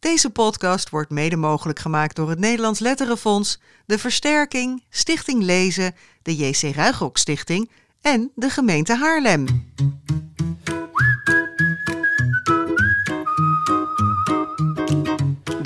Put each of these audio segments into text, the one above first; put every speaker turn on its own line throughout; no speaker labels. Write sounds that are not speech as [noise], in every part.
Deze podcast wordt mede mogelijk gemaakt door het Nederlands Letterenfonds, de Versterking, Stichting Lezen, de JC Ruigrok Stichting en de gemeente Haarlem.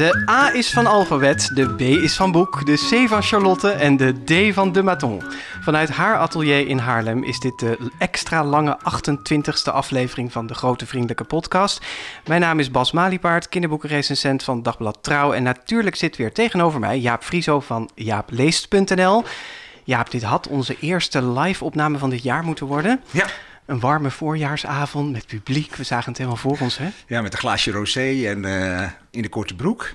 De A is van alfabet, de B is van boek, de C van Charlotte en de D van de Maton. Vanuit haar atelier in Haarlem is dit de extra lange 28e aflevering van de Grote Vriendelijke Podcast. Mijn naam is Bas Maliepaard, kinderboekenrecensent van Dagblad Trouw. En natuurlijk zit weer tegenover mij Jaap Frieso van jaapleest.nl. Jaap, dit had onze eerste live-opname van dit jaar moeten worden.
Ja.
Een warme voorjaarsavond met publiek. We zagen het helemaal voor ons, hè?
Ja, met een glaasje rosé en eh, in de korte broek.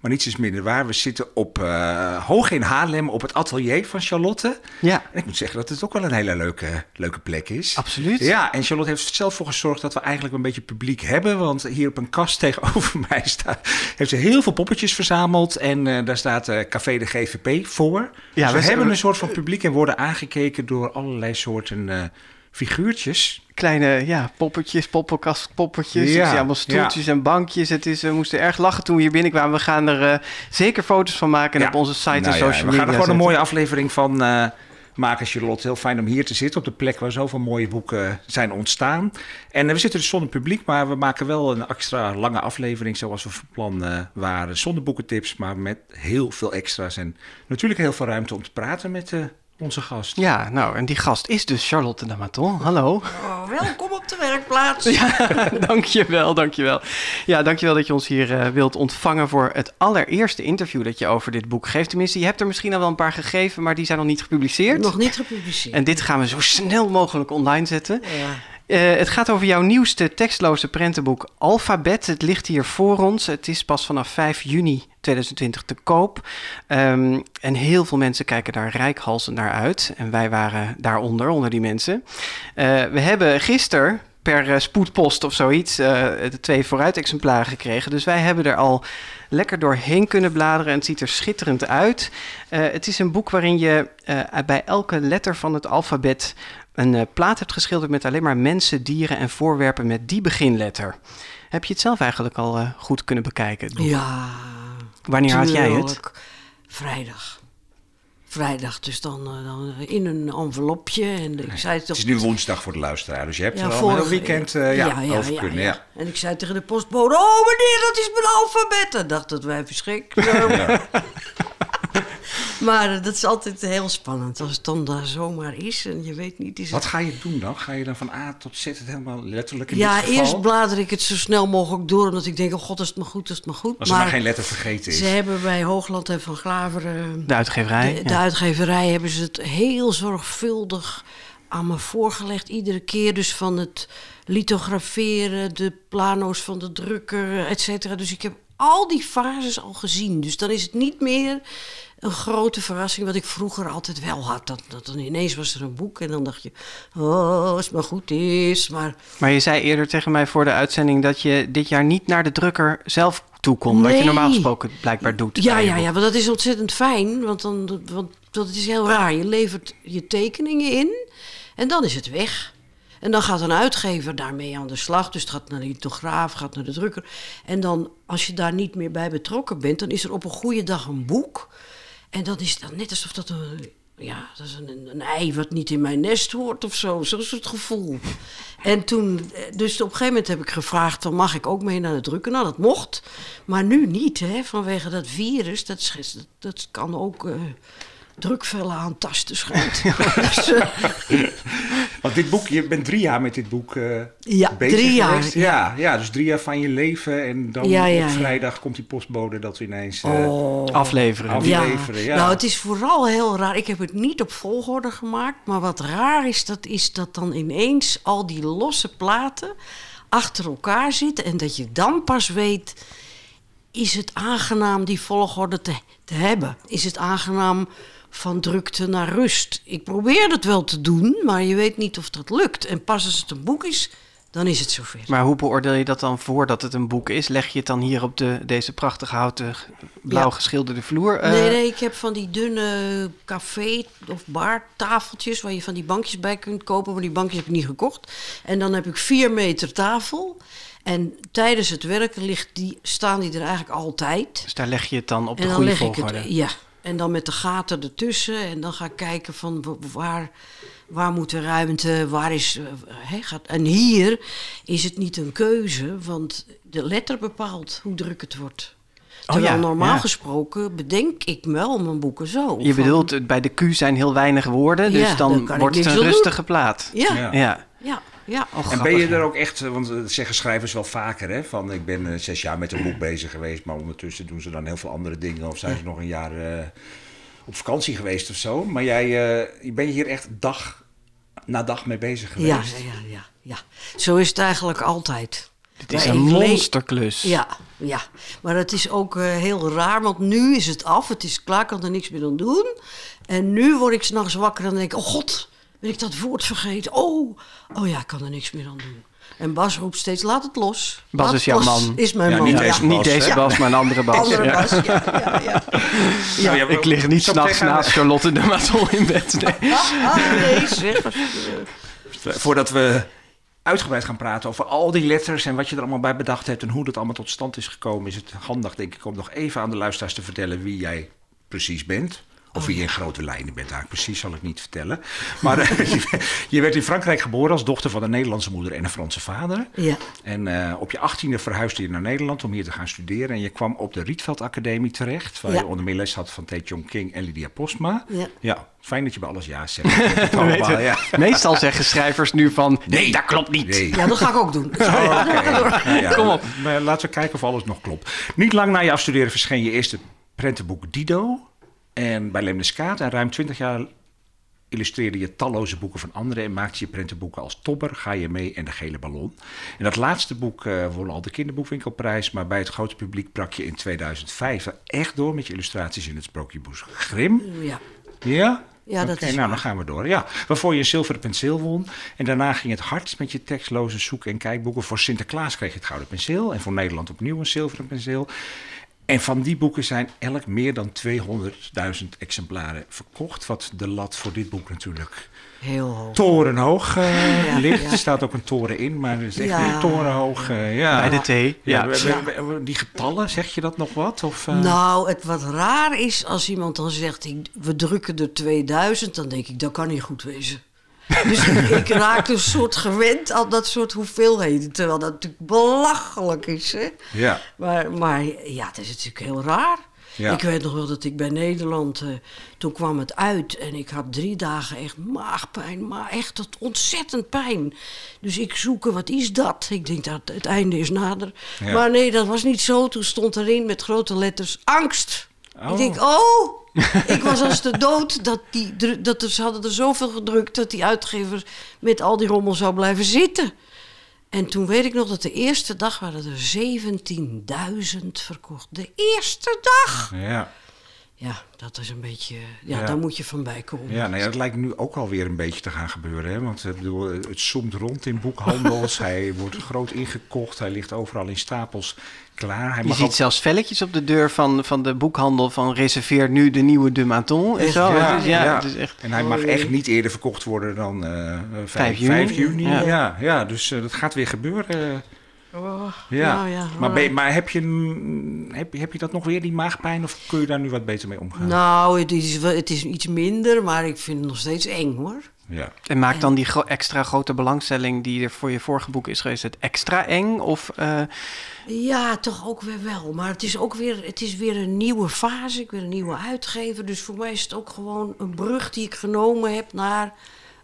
Maar niets is minder waar. We zitten op, eh, hoog in Haarlem op het atelier van Charlotte.
Ja,
En ik moet zeggen dat het ook wel een hele leuke, leuke plek is.
absoluut.
Ja, en Charlotte heeft er zelf voor gezorgd dat we eigenlijk een beetje publiek hebben. Want hier op een kast [laughs] tegenover mij staat, heeft ze heel veel poppetjes verzameld. En eh, daar staat Café de GVP voor.
Ja,
Ja,
we
we hebben een soort van publiek en worden aangekeken door allerlei soorten figuurtjes.
Kleine ja, poppetjes, poppenkast, poppetjes.
Ja,
allemaal stoeltjes en bankjes. Het is, we moesten erg lachen toen we hier binnenkwamen. We gaan er eh, zeker foto's van maken en
Ja.
op onze site
Nou
en
ja,
social
we
media
gaan er gewoon een mooie aflevering van eh, maken, Charlotte. Heel fijn om hier te zitten op de plek waar zoveel mooie boeken zijn ontstaan. En eh, we zitten dus zonder publiek, maar we maken wel een extra lange aflevering zoals we van plan eh, waren. Zonder boekentips, maar met heel veel extra's. En natuurlijk heel veel ruimte om te praten met eh, onze gast.
Ja, nou, en die gast is dus Charlotte de Maton. Hallo.
Oh, welkom op de werkplaats.
Ja, [laughs] dankjewel, dankjewel. Ja, dankjewel dat je ons hier eh, wilt ontvangen voor het allereerste interview dat je over dit boek geeft. Tenminste, je hebt er misschien al wel een paar gegeven, maar die zijn nog niet gepubliceerd.
Nog niet gepubliceerd.
En dit gaan we zo snel mogelijk online zetten.
Ja.
Eh, het gaat over jouw nieuwste tekstloze prentenboek Alfabet. Het ligt hier voor ons. Het is pas vanaf 5 juni 2020 te koop. Ehm, en heel veel mensen kijken daar rijkhalsend naar uit. En wij waren daaronder, onder die mensen. Eh, we hebben gisteren per eh, spoedpost of zoiets eh, de twee vooruitexemplaren gekregen. Dus wij hebben er al lekker doorheen kunnen bladeren en het ziet er schitterend uit. Eh, het is een boek waarin je eh, bij elke letter van het alfabet een eh, plaat hebt geschilderd met alleen maar mensen, dieren en voorwerpen met die beginletter. Heb je het zelf eigenlijk al eh, goed kunnen bekijken?
ja.
Wanneer had jij het?
Vrijdag. Vrijdag, dus dan, eh, dan in een envelopje. En ik zei
Het
toch...
is nu woensdag voor de luisteraar, dus je hebt
Ja,
er al een heel
vorige-
weekend eh, ja, over kunnen. Ja.
En ik zei tegen de postbode, oh meneer, dat is mijn alfabet. En dacht dat wij verschrikkelijk. [laughs] maar dat is altijd heel spannend. Als het dan daar zomaar is en je weet niet... Is
Wat
het...
ga je doen dan? Ga je dan van A tot Z het helemaal letterlijk in
Ja,
dit geval?
eerst blader ik het zo snel mogelijk door, omdat ik denk, oh god, is het maar goed, is het maar goed.
Als er maar geen letter vergeten is.
Ze hebben bij Hoogland en Van Glaveren,
De uitgeverij.
de,
ja.
de uitgeverij, hebben ze het heel zorgvuldig aan me voorgelegd. Iedere keer dus van het lithograferen, de plano's van de drukker, et cetera. Dus ik heb al die fases al gezien. Dus dan is het niet meer een grote verrassing, wat ik vroeger altijd wel had. Dat, dat dan ineens was er een boek en dan dacht je, oh, als het maar goed is. Maar
Maar je zei eerder tegen mij voor de uitzending dat je dit jaar niet naar de drukker zelf toe kon. Wat je normaal gesproken blijkbaar doet.
Ja, ja,
boek.
ja, want dat is ontzettend fijn. Want, dan, want dat is heel raar. Je levert je tekeningen in en dan is het weg. En dan gaat een uitgever daarmee aan de slag. Dus het gaat naar de lithograaf, gaat naar de drukker. En dan, als je daar niet meer bij betrokken bent, dan is er op een goede dag een boek. En dan is dan net alsof dat een, ja, dat is een, ei wat niet in mijn nest hoort of zo. Zo is het gevoel. En toen, eh, dus op een gegeven moment heb ik gevraagd, mag ik ook mee naar de drukker. Nou, dat mocht. Maar nu niet, hè, vanwege dat virus. Dat, dat, dat kan ook eh, drukvellen aantasten schijnt. [laughs] [laughs] dus, eh,
Want dit boek, je bent drie jaar met dit boek eh,
Ja,
bezig
drie jaar,
geweest. Ja, ja, dus drie jaar van je leven. En dan
Ja, ja,
op
ja.
vrijdag komt die postbode dat we ineens... eh,
oh.
Afleveren.
Af- afleveren, ja.
Nou, het is vooral heel raar. Ik heb het niet op volgorde gemaakt. Maar wat raar is, dat is dat dan ineens al die losse platen achter elkaar zitten. En dat je dan pas weet, is het aangenaam die volgorde te, te hebben? Is het aangenaam van drukte naar rust? Ik probeer het wel te doen, maar je weet niet of dat lukt. En pas als het een boek is, dan is het zover.
Maar hoe beoordeel je dat dan voordat het een boek is? Leg je het dan hier op de, deze prachtige houten blauw
Ja.
geschilderde vloer? Eh,
Nee, nee, ik heb van die dunne café- of bartafeltjes waar je van die bankjes bij kunt kopen. Maar die bankjes heb ik niet gekocht. En dan heb ik vier meter tafel. En tijdens het werken ligt die, staan die er eigenlijk altijd.
Dus daar leg je het dan op de
en
goede volgorde.
het, ja. En dan met de gaten ertussen. En dan ga ik kijken van wa- waar, waar moet de ruimte, waar is... eh, hè, gaat, en hier is het niet een keuze, want de letter bepaalt hoe druk het wordt. Terwijl
Oh ja,
normaal
ja.
gesproken bedenk ik wel mijn boeken zo.
Je
van-
bedoelt, eh, bij de Q zijn heel weinig woorden, dus
Ja,
dan wordt het een
doen.
rustige plaat.
Ja,
Ja.
Ja.
Oh,
En
grappig,
ben je
ja.
er ook echt, eh, want dat zeggen schrijvers wel vaker, hè? Van ik ben eh, zes jaar met een boek bezig geweest, maar ondertussen doen ze dan heel veel andere dingen. Of zijn ze nog een jaar eh, op vakantie geweest of zo. Maar jij eh, ben je hier echt dag na dag mee bezig geweest?
Ja, ja, ja, ja. Zo is het eigenlijk altijd.
Het is
Maar
een monsterklus.
Ja, ja. Maar het is ook eh, heel raar, want nu is het af. Het is klaar, ik kan er niks meer aan doen. En nu word ik s'nachts wakker en denk ik... Oh god, ben ik dat woord vergeten? Oh, oh ja, ik kan er niks meer aan doen. En Bas roept steeds, laat het los.
Bas
Laat
is jouw
los.
man.
Is mijn
Ja,
man,
niet
ja.
deze
Niet
Bas,
deze? Bas, maar een andere Bas.
Andere
Ja.
Bas, ja, ja, ja. [laughs]
Nou ja,
Ik lig niet s'nachts naast Charlotte de Maton in bed. Nee.
Ah, nee, zeg. als- eh,
Voordat we uitgebreid gaan praten over al die letters en wat je er allemaal bij bedacht hebt en hoe dat allemaal tot stand is gekomen, is het handig, denk ik, om nog even aan de luisteraars te vertellen wie jij precies bent. Of wie je in grote lijnen bent, eigenlijk precies zal ik niet vertellen. Maar eh, [laughs] je, werd in Frankrijk geboren als dochter van een Nederlandse moeder en een Franse vader.
Ja.
En eh, op je achttiende verhuisde je naar Nederland om hier te gaan studeren. En je kwam op de Rietveld Academie terecht, waar
Ja.
je onder meer les had van Tae King en Lydia Postma.
Ja.
fijn dat je bij alles ja zegt. [laughs] Allemaal, ja.
Meestal zeggen schrijvers nu van, nee, dat klopt niet.
Nee.
ja, dat ga ik ook doen. [laughs]
Oh, ja,
Kom op.
maar laten we kijken of alles nog klopt. Niet lang na je afstuderen verscheen je eerste prentenboek Dido. En bij Lemniskaat. En ruim 20 jaar illustreerde je talloze boeken van anderen. En maakte je prentenboeken als Tobber, Ga je mee en De Gele Ballon. En dat laatste boek eh won al de kinderboekwinkelprijs. Maar bij het grote publiek brak je in 2005 er echt door met je illustraties in het sprookjeboek Grim.
Ja.
Ja?
Ja, dat is
nou, dan gaan we door. Ja, waarvoor je een zilveren penseel won. En daarna ging het hard met je tekstloze zoek- en kijkboeken. Voor Sinterklaas kreeg je het gouden penseel. En voor Nederland opnieuw een zilveren penseel. En van die boeken zijn elk meer dan 200.000 exemplaren verkocht. Wat de lat voor dit boek natuurlijk
Heel hoog.
torenhoog [laughs]
Ja,
ligt.
ja.
Er staat ook een toren in, maar het is echt
Ja.
torenhoog. eh, ja.
Bij de thee.
Ja, die getallen, zeg je dat nog wat? Of, eh?
Nou, het wat raar is als iemand dan zegt, ik, we drukken er 2000, dan denk ik, dat kan niet goed wezen. Dus ik, ik raak een soort gewend aan dat soort hoeveelheden, terwijl dat natuurlijk belachelijk is. Hè?
Ja.
Maar, maar ja, het is natuurlijk heel raar.
Ja.
Ik weet nog wel dat ik bij Nederland, eh, toen kwam het uit en ik had drie dagen echt maagpijn, maar echt tot ontzettend pijn. Dus ik zoeken, wat is dat? Ik denk dat het einde is nader.
Ja.
Maar nee, dat was niet zo. Toen stond erin met grote letters angst.
Oh.
Ik denk, oh, ik was als de dood. Dat die, dat ze hadden er zoveel gedrukt dat die uitgever met al die rommel zou blijven zitten. En toen weet ik nog dat de eerste dag waren er 17.000 verkocht. De eerste dag!
Ja.
Ja, dat is een beetje... Ja,
Ja.
daar moet je van bij komen.
Ja, nou ja, dat lijkt nu ook alweer een beetje te gaan gebeuren. Hè? Want ik bedoel, het zoomt rond in boekhandels. [laughs] hij wordt groot ingekocht. Hij ligt overal in stapels klaar. Hij
Je
mag
ziet
ook-
zelfs velletjes op de deur van, van de boekhandel van reserveer nu de nieuwe de Maton en zo.
Ja,
Het is, ja,
ja.
Het is echt...
En hij mag echt niet eerder verkocht worden dan eh 5,
5 juni.
5 juni.
Ja.
Ja, ja, dus eh, dat gaat weer gebeuren.
Oh,
Ja.
nou ja,
maar ben je- maar heb, je, heb, je- heb je dat nog weer, die maagpijn? Of kun je daar nu wat beter mee omgaan?
Nou, het is, wel- het is iets minder, maar ik vind het nog steeds eng hoor.
Ja.
En maakt dan die gro- extra grote belangstelling die er voor je vorige boek is geweest, het extra eng? Of eh,
Ja, toch ook weer wel. Maar het is ook weer, het is weer een nieuwe fase, ik weer een nieuwe uitgever. Dus voor mij is het ook gewoon een brug die ik genomen heb naar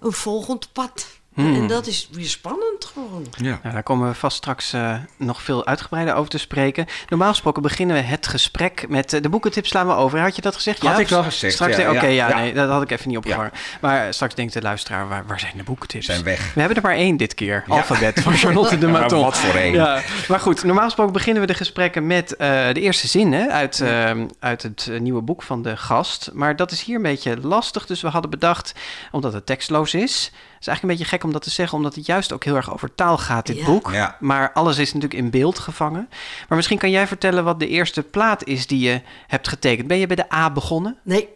een volgend pad. En dat is weer spannend gewoon.
Ja.
Nou, daar komen we vast straks eh, nog veel uitgebreider over te spreken. Normaal gesproken beginnen we het gesprek met eh, de boekentip slaan we over. Had je dat gezegd?
Had
Ja,
ik wel gezegd,
Straks,
ja,
Oké,
ja,
ja,
ja.
nee, dat had ik even niet opgevangen. Maar straks denkt de luisteraar, waar, waar zijn de boekentips?
Zijn weg.
We hebben er maar één dit keer.
Ja.
Alfabet van Charlotte de [laughs]
Maar
Maton.
wat voor één.
Ja, maar goed, normaal gesproken beginnen we de gesprekken met eh, de eerste zinnen uit, eh, uit het nieuwe boek van de gast. Maar dat is hier een beetje lastig, dus we hadden bedacht, omdat het tekstloos is, is eigenlijk een beetje gek om dat te zeggen, omdat het juist ook heel erg over taal gaat, dit
Ja.
boek.
Ja.
Maar alles is natuurlijk in beeld gevangen. Maar misschien kan jij vertellen wat de eerste plaat is die je hebt getekend. Ben je bij de A begonnen?
Nee,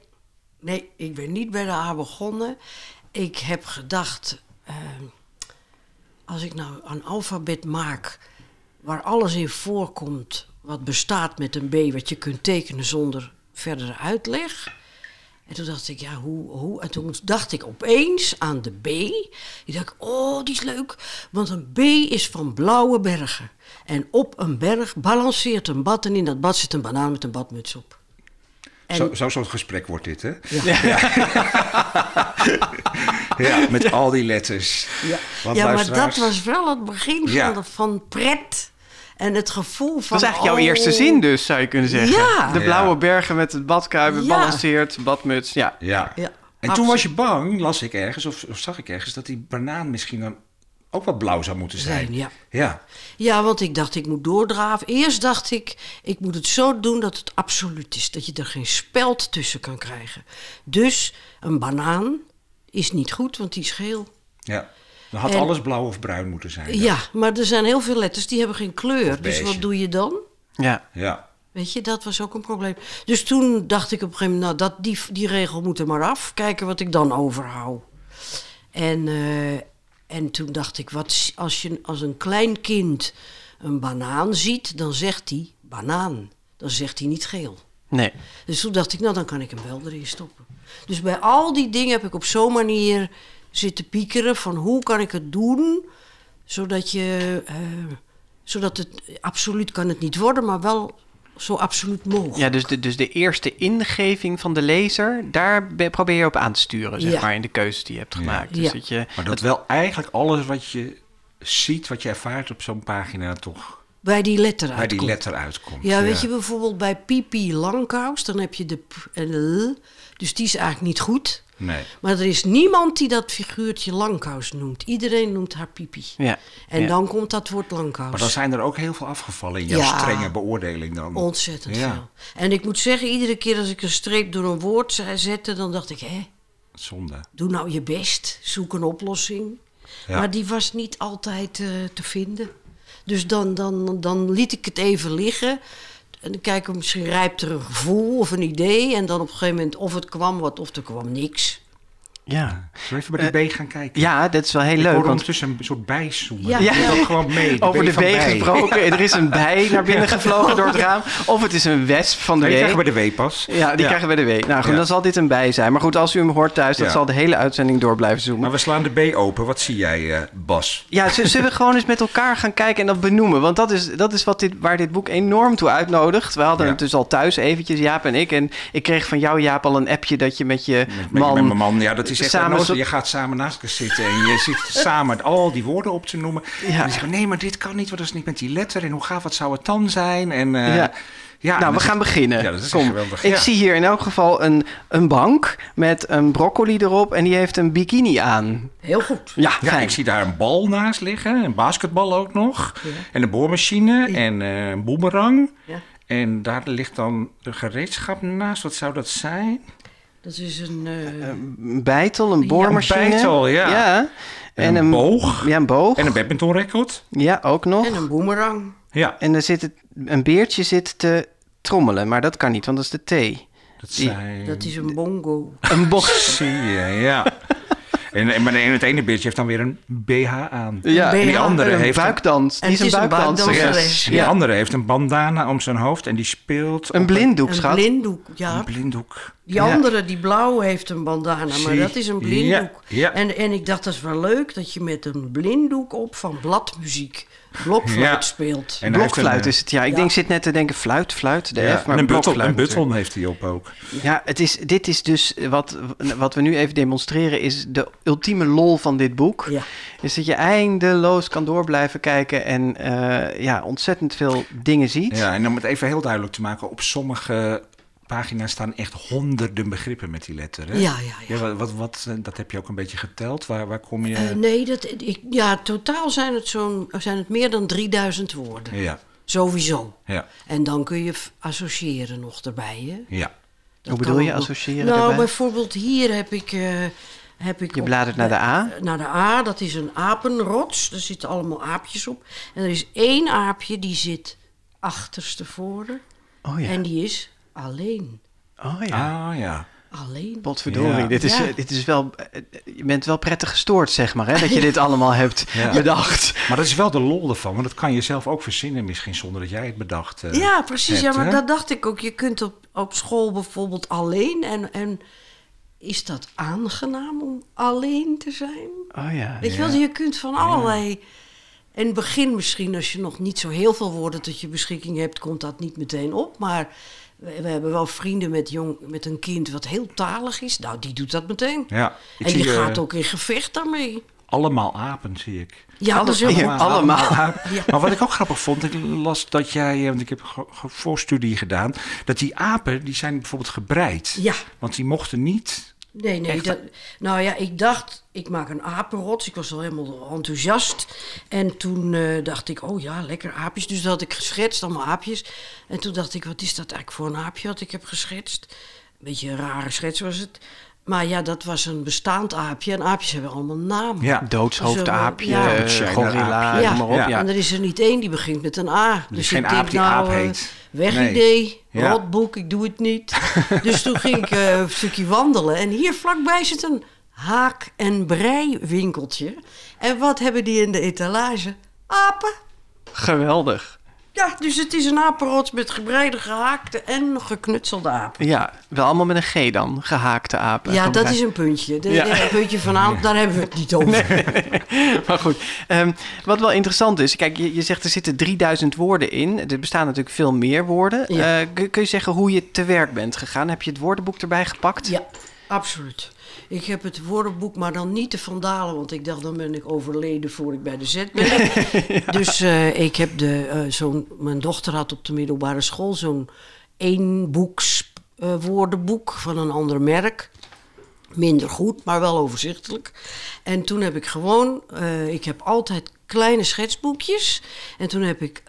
nee, ik ben niet bij de A begonnen. Ik heb gedacht, eh, als ik nou een alfabet maak waar alles in voorkomt wat bestaat met een B, wat je kunt tekenen zonder verdere uitleg. En toen dacht ik, ja, hoe, hoe? En toen dacht ik opeens aan de B. Ik dacht, oh, die is leuk. Want een B is van blauwe bergen. En op een berg balanceert een bad en in dat bad zit een banaan met een badmuts op. En
Zo- Zo'n gesprek wordt dit, hè?
ja.
Ja, met al die letters.
Ja, ja maar dat was wel het begin
Ja.
van, van pret. En het gevoel van...
Dat is eigenlijk jouw
oh,
eerste zin dus, zou je kunnen zeggen.
Ja.
De blauwe bergen met het badkuip,
Ja.
balanceert, badmuts. Ja.
Ja.
Ja,
en toen was je bang, las ik ergens, of, of zag ik ergens, dat die banaan misschien dan ook wat blauw zou moeten zijn.
Zijn, ja.
Ja.
Ja, want ik dacht, ik moet doordraven. Eerst dacht ik, ik moet het zo doen dat het absoluut is. Dat je er geen speld tussen kan krijgen. Dus een banaan is niet goed, want die is geel.
ja. Dan had
En-
alles blauw of bruin moeten zijn.
Ja, maar er zijn heel veel letters die hebben geen kleur. Dus wat doe je dan?
ja.
Ja.
Weet je, dat was ook een probleem. Dus toen dacht ik op een gegeven moment, nou, dat, die, die regel moet er maar af. Kijken wat ik dan overhoud. En, eh, en toen dacht ik, wat, als, je, als een klein kind een banaan ziet, dan zegt hij banaan. Dan zegt hij niet geel.
Nee.
Dus toen dacht ik, nou, dan kan ik hem wel erin stoppen. Dus bij al die dingen heb ik op zo'n manier zitten piekeren van hoe kan ik het doen, zodat je, eh, zodat het absoluut kan het niet worden, maar wel zo absoluut mogelijk.
Ja, dus de, dus de eerste ingeving van de lezer, daar be- probeer je op aan te sturen, zeg
Ja.
maar, in de keuzes die je hebt gemaakt. Dus
Ja.
dat je,
Maar dat wel eigenlijk alles wat je ziet, wat je ervaart op zo'n pagina, toch
Bij die letter
bij
uitkomt.
die letter uitkomt.
Ja, weet je bijvoorbeeld bij Pipi Langkous, dan heb je de p en de l. Dus die is eigenlijk niet goed.
Nee.
Maar er is niemand die dat figuurtje Langkous noemt. Iedereen noemt haar Pipi.
ja.
En
ja.
dan komt dat woord Langkous.
Maar dan zijn er ook heel veel afgevallen in jouw
Ja.
strenge beoordeling dan.
Ontzettend
Ja.
veel. En ik moet zeggen, iedere keer als ik een streep door een woord ze- zette, dan dacht ik, hé,
Zonde.
doe nou je best, zoek een oplossing.
Ja.
Maar die was niet altijd eh, te vinden. Dus dan, dan, dan liet ik het even liggen. En dan kijken, misschien rijpt er een gevoel of een idee. En dan op een gegeven moment, of het kwam wat, of er kwam niks.
Ja.
Zullen we even bij die B gaan kijken?
ja, dat is wel heel
Ik
leuk. Want
ondertussen een soort bijzoomen.
Ja.
Ja. Dat gewoon mee.
over de W
bij.
gesproken, er is een bij [laughs] naar binnen gevlogen door het raam. Of het is een wesp van de
Nee, die
W.
krijgen we de W-pas.
Ja, die krijgen we de W. Nou goed,
Ja.
dan zal dit een bij zijn. Maar goed, als u hem hoort thuis,
Ja.
zal de hele uitzending door blijven zoomen.
Maar we slaan de B open. Wat zie jij, eh, Bas?
Ja, zullen we gewoon eens met elkaar gaan kijken en dat benoemen? Want dat is, dat is wat dit, waar dit boek enorm toe uitnodigt. We hadden het dus al thuis eventjes, Jaap en ik. En ik kreeg van jou, Jaap, al een appje dat je met je
met,
man...
met mijn man. Ja, dat is
samen zo-
Je gaat samen naast elkaar zitten en je zit [laughs] samen al die woorden op te noemen.
Ja.
En zeggen nee, maar dit kan niet, want dat is niet met die letter. En hoe gaaf, wat zou het dan zijn? En, eh,
Ja.
ja,
nou,
en
we gaan
is-
beginnen.
Ja, dat is
Kom.
geweldig.
Ik
Ja.
zie hier in elk geval een, een bank met een broccoli erop en die heeft een bikini aan.
Heel goed.
Ja,
Ja,
fijn.
ik zie daar een bal naast liggen, een basketbal ook nog. En een boormachine en eh, een boemerang.
Ja.
En daar ligt dan de gereedschap naast. Wat zou dat zijn?
Dat is een... eh,
Een bijtel, een boormachine.
een bijtel, ja.
En,
een boog.
Ja, een boog.
En een badmintonrecord.
Ja, ook nog.
en een boemerang.
Ja,
En er zit het, een beertje zit te trommelen, maar dat kan niet, want dat is de T.
dat
Die-
zijn...
Dat is een bongo.
Een box. [laughs]
Zie je, ja. En, en, maar en het ene beertje heeft dan weer een BH aan.
Ja,
En die
andere
een
heeft een-
buikdans.
En
Die is een
een buikdanseres.
En die
Ja.
andere heeft een bandana om zijn hoofd en die speelt...
Een blinddoek,
Een
schat.
blinddoek, ja.
Een blinddoek.
Die
Ja.
andere, die blauw, heeft een bandana, maar dat is een blinddoek.
Ja, ja.
En, en ik dacht, dat is wel leuk dat je met een blinddoek op van bladmuziek blokfluit
Ja.
speelt.
En
Blokfluit
een,
is het, ja. Ik
Ja.
denk, zit net te denken, fluit, fluit, de
ja,
F, maar
en een button,
blokfluit
een button
natuurlijk.
heeft hij op ook.
Ja, het is, dit is dus, wat, wat we nu even demonstreren, is de ultieme lol van dit boek.
Ja.
Is dat je eindeloos kan door blijven kijken en eh, ja, ontzettend veel dingen ziet.
Ja, en om het even heel duidelijk te maken, op sommige pagina's staan echt honderden begrippen met die letter. Hè?
Ja, ja, ja.
wat, wat, wat, eh, dat heb je ook een beetje geteld. Waar, waar kom je...
Eh, nee, dat, ik, ja, totaal zijn het, zo'n, zijn het meer dan 3000 woorden.
ja,
Sowieso.
ja,
En dan kun je associëren nog erbij, hè?
ja.
Dat
Hoe bedoel je
nog.
associëren
Nou,
erbij?
bijvoorbeeld hier heb ik... eh, heb ik
Je
op-
bladert naar de A.
Naar de A, dat is een apenrots. Daar zitten allemaal aapjes op. En er is één aapje die zit achterstevoren.
Oh ja.
En die is alleen.
Oh ja.
Ah ja.
Alleen.
Potverdorie,
Ja.
dit, is,
Ja.
dit is wel... eh, Je bent wel prettig gestoord, zeg maar, hè? Dat je dit allemaal hebt [laughs]
Ja.
bedacht.
Maar dat is wel de lol ervan, want dat kan je zelf ook verzinnen misschien zonder dat jij het bedacht eh,
Ja, precies. ja, maar
hè?
dat dacht ik ook. Je kunt op, op school bijvoorbeeld alleen. En, en is dat aangenaam om alleen te zijn?
Oh ja.
Weet je wel, je kunt van allerlei... In het begin misschien, als je nog niet zo heel veel woorden tot je beschikking hebt, komt dat niet meteen op. Maar we, we hebben wel vrienden met, jong, met een kind wat heel talig is. Nou, die doet dat meteen.
Ja,
en die
eh,
gaat ook in gevecht daarmee.
allemaal apen, zie ik.
Ja, dat is
allemaal.
apen. Maar wat ik ook grappig vond, ik las dat jij, eh, want ik heb voorstudie gedaan, dat die apen, die zijn bijvoorbeeld gebreid.
Ja.
Want die mochten niet.
Nee, nee. Dat, nou ja, ik dacht, ik maak een apenrots. Ik was al helemaal enthousiast. En toen eh, dacht ik, oh ja, lekker aapjes. Dus dat had ik geschetst, allemaal aapjes. En toen dacht ik, wat is dat eigenlijk voor een aapje wat ik heb geschetst? Een beetje een rare schets was het. Maar ja, dat was een bestaand aapje. En aapjes hebben allemaal namen.
Ja.
Doodshoofdaapje,
Ja.
eh,
China
gorilla,
aapje.
noem maar op.
Ja.
Ja.
En er is er niet één die begint met een A.
is
dus
geen
ik denk
aap die
nou,
aap
eh,
heet.
weg
Nee.
idee,
Ja.
rotboek, ik doe het niet. [laughs] dus toen ging ik eh, een stukje wandelen. En hier vlakbij zit een haak- en breiwinkeltje. En wat hebben die in de etalage? Apen.
Geweldig.
Ja, dus het is een apenrots met gebreide, gehaakte en geknutselde apen.
Ja, wel allemaal met een G dan, gehaakte apen.
Ja, dat is een puntje. De,
Ja.
een puntje vanavond, daar hebben we het niet over. [laughs]
Maar goed, ehm, wat wel interessant is, kijk, je, je zegt er zitten 3000 woorden in. Er bestaan natuurlijk veel meer woorden.
Ja.
Eh, kun, kun je zeggen hoe je te werk bent gegaan? Heb je het woordenboek erbij gepakt?
Ja, absoluut. Ik heb het woordenboek, maar dan niet de Vandalen, want ik dacht dan ben ik overleden voor ik bij de Z ben. [laughs] Dus eh, ik heb de, eh, zo'n, mijn dochter had op de middelbare school zo'n eenboeks eh, woordenboek van een ander merk. Minder goed, maar wel overzichtelijk. En toen heb ik gewoon, ik heb altijd kleine schetsboekjes. En toen heb ik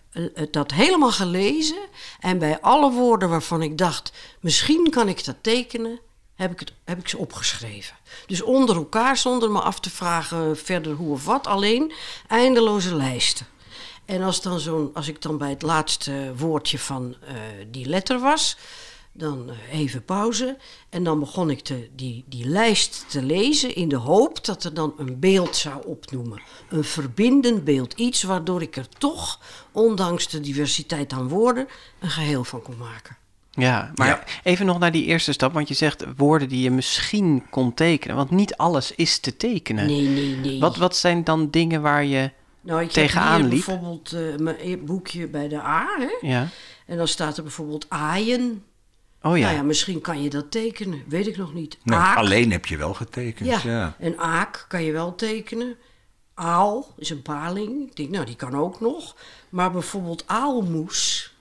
dat helemaal gelezen. En bij alle woorden waarvan ik dacht, misschien kan ik dat tekenen, heb ik, het, heb ik ze opgeschreven. Dus onder elkaar, zonder me af te vragen verder hoe of wat, alleen eindeloze lijsten. En als, dan zo'n, als ik dan bij het laatste woordje van eh, die letter was, dan eh, even pauze. En dan begon ik te, die, die lijst te lezen in de hoop dat er dan een beeld zou opnoemen. Een verbindend beeld. Iets waardoor ik er toch, ondanks de diversiteit aan woorden, een geheel van kon maken.
Ja, maar
Ja.
even nog naar die eerste stap, want je zegt woorden die je misschien kon tekenen. Want niet alles is te tekenen.
Nee, nee, nee.
Wat, wat zijn dan dingen waar je...
nou, ik
tegenaan
heb hier
liep?
bijvoorbeeld eh, mijn e- boekje bij de A. Hè?
Ja.
En dan staat er bijvoorbeeld aaien.
Oh ja.
Nou ja, misschien kan je dat tekenen. Weet ik nog niet.
Nee,
Aak.
alleen heb je wel getekend.
Ja.
Ja.
en aak kan je wel tekenen. Aal is een paling. Ik denk, nou, die kan ook nog. Maar bijvoorbeeld aalmoes.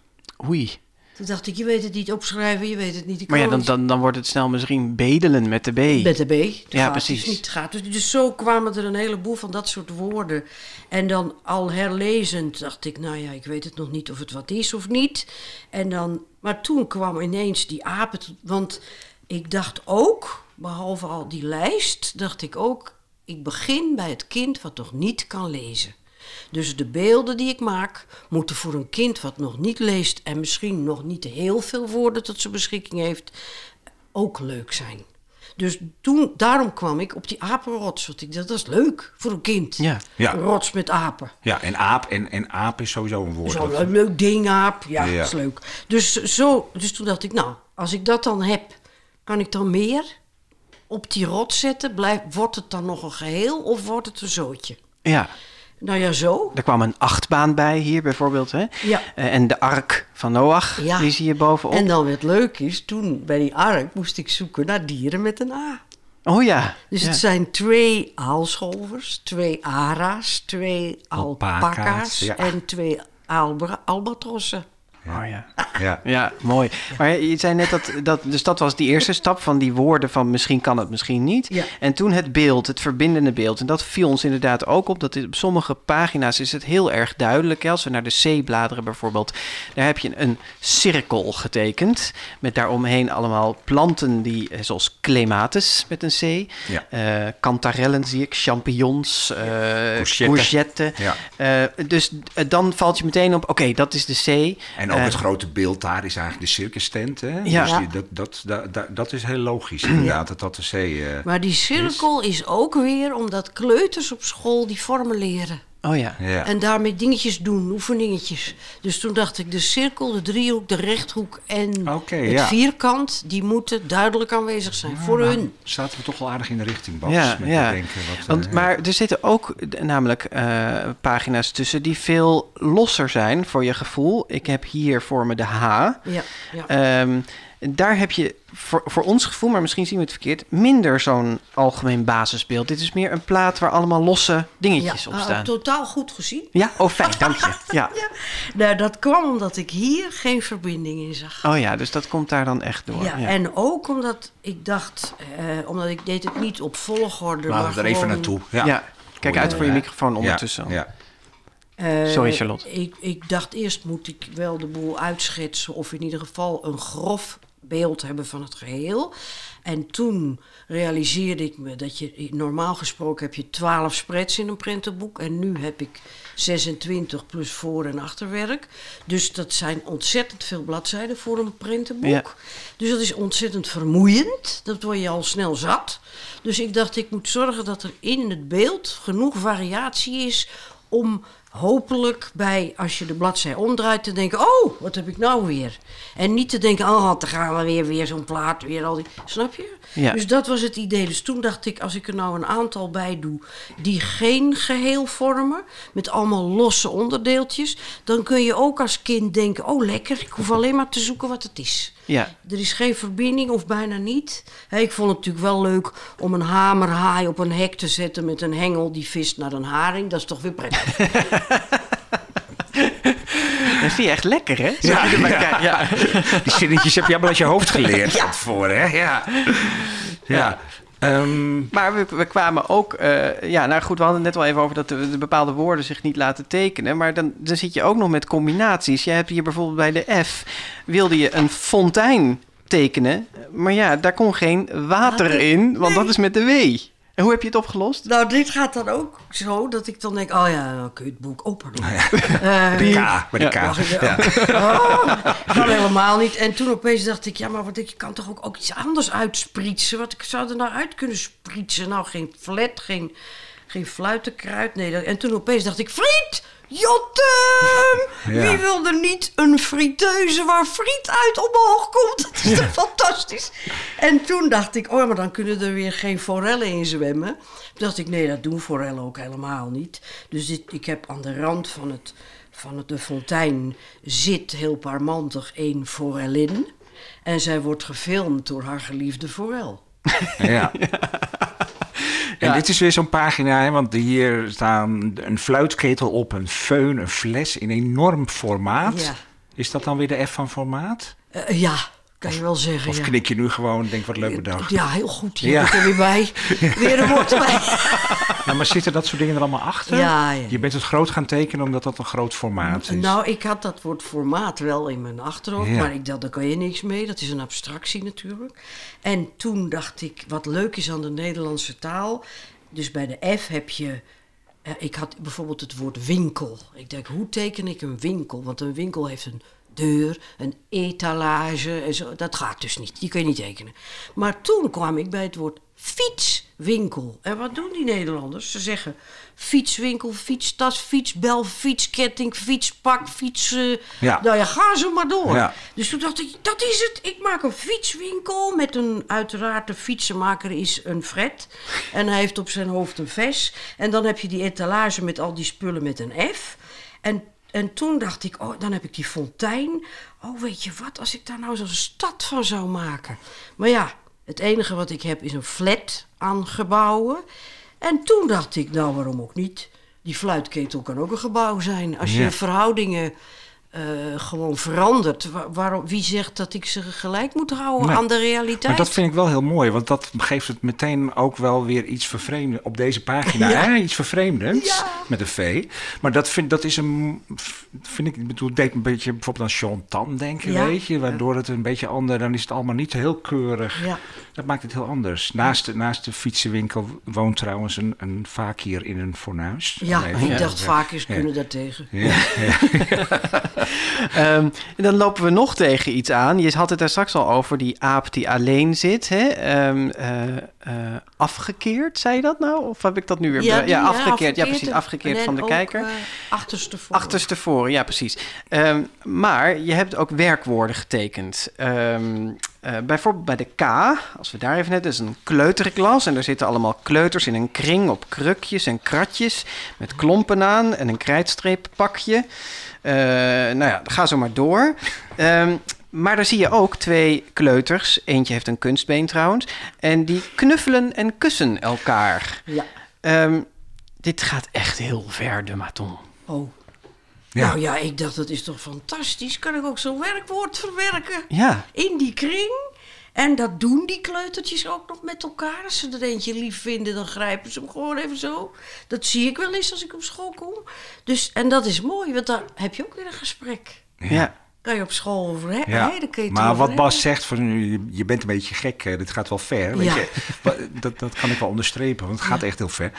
Oei.
Toen dacht ik, je weet het niet opschrijven, je weet het niet. Ik
Maar ja, dan, dan, dan wordt het snel misschien bedelen met de B.
Met de B.
Ja, precies.
Dus niet gaat. Dus, dus zo kwamen er een heleboel van dat soort woorden. En dan al herlezend dacht ik, nou ja, ik weet het nog niet of het wat is of niet. En dan, maar toen kwam ineens die apen. Want ik dacht ook, behalve al die lijst, dacht ik ook, ik begin bij het kind wat nog niet kan lezen. Dus de beelden die ik maak moeten voor een kind wat nog niet leest en misschien nog niet heel veel woorden tot zijn beschikking heeft, ook leuk zijn. Dus toen, daarom kwam ik op die apenrots. Want ik dacht, dat is leuk voor een kind.
Ja.
Ja.
Een rots met apen.
Ja, en aap, en, en aap is sowieso een woord.
Zo'n
dat-
leuk, leuk ding, aap. Ja,
Ja.
dat is leuk. Dus, zo, dus toen dacht ik, nou, als ik dat dan heb, kan ik dan meer op die rots zetten? Blijf, wordt het dan nog een geheel of wordt het een zootje?
Ja.
Nou ja, zo.
Er kwam een achtbaan bij hier bijvoorbeeld. Hè?
Ja.
Eh, en de ark van Noach,
Ja.
die zie je bovenop.
En dan het leuk is, toen bij die ark moest ik zoeken naar dieren met een A.
Oh ja.
Dus
ja.
het zijn twee aalscholvers, twee ara's, twee
Alpaca's,
alpaca's
ja.
en twee albra-
Oh ja.
Ja.
Ja, mooi. Maar je zei net dat, dat, dus dat was die eerste stap van die woorden van misschien kan het, misschien niet.
Ja.
En toen het beeld, het verbindende beeld. En dat viel ons inderdaad ook op. Dat op sommige pagina's is het heel erg duidelijk. hè. Als we naar de C bladeren bijvoorbeeld, daar heb je een cirkel getekend. Met daaromheen allemaal planten die, eh, zoals clematis met een C.
Ja.
eh, kantarellen zie ik, champignons, eh
Courgette.
courgette.
Ja.
Eh, dus dan valt je meteen op, oké, dat is de C.
En ook
Eh,
het grote beeld daar is eigenlijk de circus tent. Hè?
Ja.
Dus die- dat, dat, dat, dat, dat is heel logisch inderdaad, dat dat de zee... eh,
Maar die cirkel is ook weer omdat kleuters op school die vormen leren.
Oh ja.
ja.
En daarmee dingetjes doen, oefeningetjes. Dus toen dacht ik, de cirkel, de driehoek, de rechthoek en
Oké,
het
ja.
vierkant... die moeten duidelijk aanwezig zijn voor
Nou,
hun.
Zaten we toch wel aardig in de richting, Bas.
Ja,
met
ja.
te denken wat,
Want,
eh,
maar er zitten ook namelijk eh, pagina's tussen die veel losser zijn voor je gevoel. Ik heb hier voor me de H.
Ja, ja.
Ehm, daar heb je voor, voor ons gevoel, maar misschien zien we het verkeerd, minder zo'n algemeen basisbeeld. Dit is meer een plaat waar allemaal losse dingetjes
ja.
op
ah,
staan.
totaal goed gezien.
Ja, oh fijn, dank je. [laughs] Ja.
Ja. Nou, dat kwam omdat ik hier geen verbinding in zag.
Oh ja, dus dat komt daar dan echt door.
Ja,
Ja.
en ook omdat ik dacht, eh, omdat ik deed het niet op volgorde, maar
Laten we er even naartoe.
Ja.
Ja.
Kijk uit voor je microfoon ondertussen.
Ja,
Eh,
Sorry, Charlotte.
Ik, ik dacht eerst moet ik wel de boel uitschetsen of in ieder geval een grof beeld hebben van het geheel. En toen realiseerde ik me dat je normaal gesproken heb je 12 spreads in een prentenboek en nu heb ik 26 plus voor- en achterwerk. Dus dat zijn ontzettend veel bladzijden voor een prentenboek.
Ja.
Dus dat is ontzettend vermoeiend. Dat word je al snel zat. Dus ik dacht, ik moet zorgen dat er in het beeld genoeg variatie is om hopelijk bij, als je de bladzij omdraait, te denken: Oh, wat heb ik nou weer? En niet te denken: Oh, dan gaan we weer, weer zo'n plaat, weer al die. Snap je?
Ja.
Dus dat was het idee. Dus toen dacht ik: Als ik er nou een aantal bij doe die geen geheel vormen, met allemaal losse onderdeeltjes, dan kun je ook als kind denken: Oh, lekker, ik hoef alleen maar te zoeken wat het is.
Ja.
Er is geen verbinding of bijna niet. Ik vond het natuurlijk wel leuk om een hamerhaai op een hek te zetten met een hengel die vist naar een haring. Dat is toch weer prettig. [laughs]
Dat vind je echt lekker, hè?
Ja. Die zinnetjes heb je allemaal uit je hoofd geleerd van tevoren, hè? Ja. Ja. Ehm,
Maar we, we kwamen ook, eh, ja, nou goed, we hadden het net wel even over dat de, de bepaalde woorden zich niet laten tekenen. Maar dan, dan zit je ook nog met combinaties. Je hebt hier bijvoorbeeld bij de F, wilde je een fontein tekenen. Maar ja, daar kon geen water
Water?
in, want
Nee.
dat is met de W. En hoe heb je het opgelost?
nou, dit gaat dan ook zo dat ik dan denk: Oh ja, kutboek. Oh, pardon. Eh,
de K, bij de K.
Mag ik-
Ja.
Oh, kan helemaal niet. En toen opeens dacht ik, ja, maar wat, je kan toch ook, ook iets anders uitsprietsen? Wat ik zou er nou uit kunnen spritsen? Nou, geen flat, geen, geen fluitenkruid. Nee, dat- en toen opeens dacht ik, friet! Jotem!
Ja.
Wie wil er niet een friteuse waar friet uit omhoog komt? Dat is toch fantastisch? En toen dacht ik, oh, maar dan kunnen er weer geen forellen in zwemmen. Toen dacht ik, nee, dat doen forellen ook helemaal niet. Dus dit, ik heb aan de rand van, het, van het, de fontein zit heel parmantig één forellin. En zij wordt gefilmd door haar geliefde forel.
Ja. [laughs] En dit is weer zo'n pagina, hè, want hier staan een fluitketel op, een föhn, een fles in enorm formaat.
Ja.
Is dat dan weer de F van formaat?
Eh, ja, kan je wel zeggen.
Of
ja.
knik je nu gewoon en denk wat leuk bedacht?
Ja, heel goed. Je
Ja.
er weer bij. [laughs] Weer een woord bij. [laughs]
Maar zitten dat soort dingen er allemaal achter?
Ja, ja.
Je bent het groot gaan tekenen omdat dat een groot formaat is.
Nou, ik had dat woord formaat wel in mijn achterhoofd,
Ja.
maar ik dacht, daar kan je niks mee. Dat is een abstractie natuurlijk. En toen dacht ik, wat leuk is aan de Nederlandse taal. Dus bij de F heb je. eh, ik had bijvoorbeeld het woord winkel. Ik denk, hoe teken ik een winkel? Want een winkel heeft een deur, een etalage en zo. Dat gaat dus niet. Die kun je niet tekenen. Maar toen kwam ik bij het woord fietswinkel. En wat doen die Nederlanders? Ze zeggen fietswinkel, fietstas, fietsbel, fietsketting, fietspak, fiets... eh,
Ja.
Nou ja, ga zo maar door.
Ja.
Dus toen dacht ik, dat is het. Ik maak een fietswinkel met een... Uiteraard, de fietsenmaker is een Fred. En hij heeft op zijn hoofd een ves. En dan heb je die etalage met al die spullen met een F. En, en toen dacht ik, oh, dan heb ik die fontein. Oh, weet je wat, als ik daar nou zo'n stad van zou maken. Maar ja, het enige wat ik heb is een flat aan gebouwen. En toen dacht ik, nou, waarom ook niet? Die fluitketel kan ook een gebouw zijn. Als je
Ja.
verhoudingen eh, gewoon veranderd. Wa- waarom, wie zegt dat ik ze gelijk moet houden
Nee.
aan de realiteit?
Maar dat vind ik wel heel mooi, want dat geeft het meteen ook wel weer iets vervreemdends op deze pagina.
Ja.
Hè? Iets vervreemdends
Ja.
met een V. Maar dat vind, dat is een, vind ik, ik bedoel, deed een beetje bijvoorbeeld aan Sean Tan denken,
Ja.
weet je. Waardoor het een beetje ander, dan is het allemaal niet heel keurig.
Ja.
Dat maakt het heel anders. Naast, de- naast de fietsenwinkel woont trouwens een, een hier in een fornuis.
Ja, ik dacht vaak eens
Ja.
kunnen daar tegen.
Ja, [laughs] ja. [laughs]
Ehm, en dan lopen we nog tegen iets aan. Je had het daar straks al over die aap die alleen zit. Hè? Ehm, eh, eh, afgekeerd, zei je dat nou? Of heb ik dat nu weer... be-
die,
afgekeerd. Ja, precies.
en-
Afgekeerd
en
van de
ook,
kijker.
eh, achterstevoren.
Achterstevoren, ja, precies. Ehm, maar je hebt ook werkwoorden getekend. Eh, bijvoorbeeld bij de K, als we daar even net, dat is een kleuterklas. En daar zitten allemaal kleuters in een kring op krukjes en kratjes. Met klompen aan en een krijtstreeppakje. Eh nou ja, ga zo maar door. Ehm, maar daar zie je ook twee kleuters. Eentje heeft een kunstbeen trouwens. En die knuffelen en kussen elkaar.
Ja.
Ehm, dit gaat echt heel ver, de maton.
Oh.
Ja.
Nou ja, ik dacht, dat is toch fantastisch. Kan ik ook zo'n werkwoord verwerken?
Ja.
In die kring. En dat doen die kleutertjes ook nog met elkaar. Als ze er eentje lief vinden, dan grijpen ze hem gewoon even zo. Dat zie ik wel eens als ik op school kom. Dus, en dat is mooi, want dan heb je ook weer een gesprek.
Ja.
Kan je op school over hebben.
Ja,
hè? Dan kun je het
maar
over
wat Bas zegt, van, je, je bent een beetje gek, hè, dit gaat wel ver. Weet
Ja.
je? Dat, dat kan ik wel onderstrepen, want het gaat echt heel ver.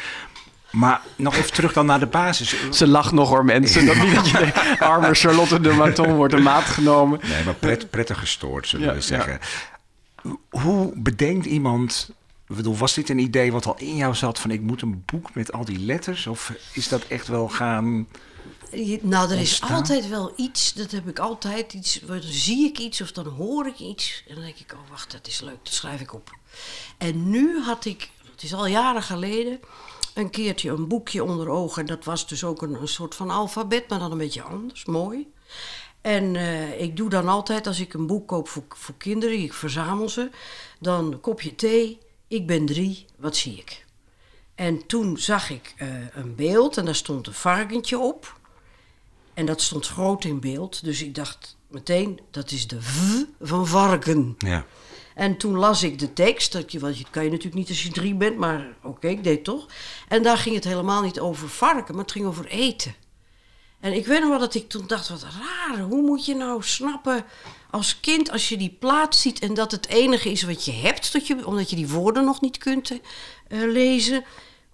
Maar nog even terug dan naar de basis.
Ze lacht nog hoor mensen. Dat niet dat je [laughs] denkt, arme Charlotte de Maton wordt een maat genomen.
Nee, maar pret, prettig gestoord, zullen
Ja,
we zeggen. Hoe bedenkt iemand... Ik bedoel, was dit een idee wat al in jou zat van ik moet een boek met al die letters? Of is dat echt wel gaan...
Je- Nou, er is altijd wel iets, dat heb ik altijd iets, dan zie ik iets of dan hoor ik iets. En dan denk ik, oh wacht, dat is leuk, dat schrijf ik op. En nu had ik, het is al jaren geleden, een keertje een boekje onder ogen. En dat was dus ook een, een soort van alfabet, maar dan een beetje anders, mooi. En eh, ik doe dan altijd, als ik een boek koop voor, voor kinderen, ik verzamel ze, dan een kopje thee, ik ben drie, wat zie ik? En toen zag ik eh, een beeld en daar stond een varkentje op. En dat stond groot in beeld. Dus ik dacht meteen, dat is de V van varken.
Ja.
En toen las ik de tekst. Dat je, want je kan je natuurlijk niet als je drie bent, maar oké, ik deed toch. En daar ging het helemaal niet over varken, maar het ging over eten. En ik weet nog wel dat ik toen dacht, wat raar. Hoe moet je nou snappen als kind als je die plaat ziet... en dat het enige is wat je hebt, dat je, omdat je die woorden nog niet kunt eh, lezen...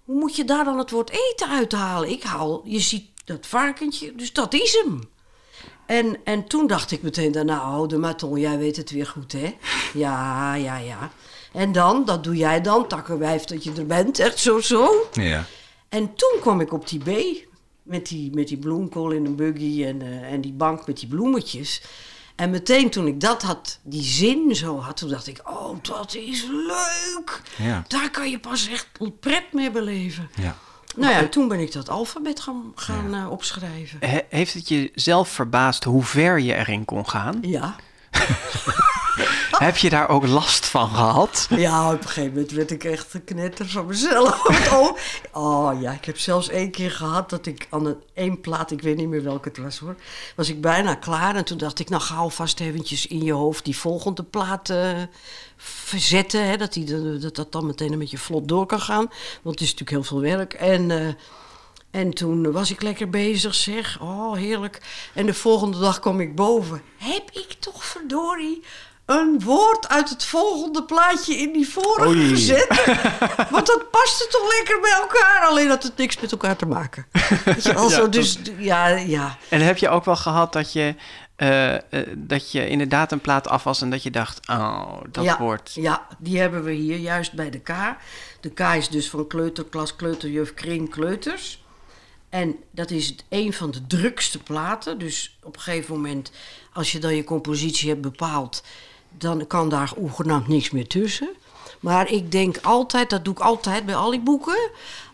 hoe moet je daar dan het woord eten uithalen? Ik haal, je ziet dat varkentje, dus dat is hem. En, en toen dacht ik meteen daarna, oh de maton, jij weet het weer goed, hè? Ja, ja, ja. En dan, dat doe jij dan, takkenwijf dat je er bent, echt zo, zo.
ja.
En toen kwam ik op die B, met die, met die bloemkool in een buggy en, eh, en die bank met die bloemetjes. En meteen toen ik dat had, die zin zo had, toen dacht ik, oh, dat is leuk.
Ja.
Daar kan je pas echt pret mee beleven.
ja.
Nou ja, toen ben ik dat alfabet gaan, gaan eh, opschrijven.
He- heeft het je zelf verbaasd hoe ver je erin kon gaan?
Ja. [laughs]
Heb je daar ook last van gehad?
Ja, op een gegeven moment werd ik echt geknetter van mezelf. [laughs] Oh, oh ja, ik heb zelfs één keer gehad dat ik aan een één plaat, ik weet niet meer welke het was hoor, was ik bijna klaar. En toen dacht ik, nou ga alvast eventjes in je hoofd die volgende plaat eh, verzetten. Hè, dat, die, dat dat dan meteen een beetje vlot door kan gaan. Want het is natuurlijk heel veel werk. En... eh, en toen was ik lekker bezig, zeg. Oh, heerlijk. En de volgende dag kwam ik boven. Heb ik toch verdorie een woord uit het volgende plaatje in die vorige
Oei.
gezet? [laughs] Want dat paste toch lekker bij elkaar. Alleen had het niks met elkaar te maken. Je [laughs]
Ja, dat-
dus ja, ja.
En heb je ook wel gehad dat je, eh, eh, dat je inderdaad een plaat af was en dat je dacht, oh, dat
ja,
wordt...
Ja, die hebben we hier juist bij de K. De K is dus van kleuterklas, kleuterjuf, kring, kleuters. En dat is een van de drukste platen. Dus op een gegeven moment, als je dan je compositie hebt bepaald, dan kan daar oegenaamd niks meer tussen. Maar ik denk altijd, dat doe ik altijd bij al die boeken.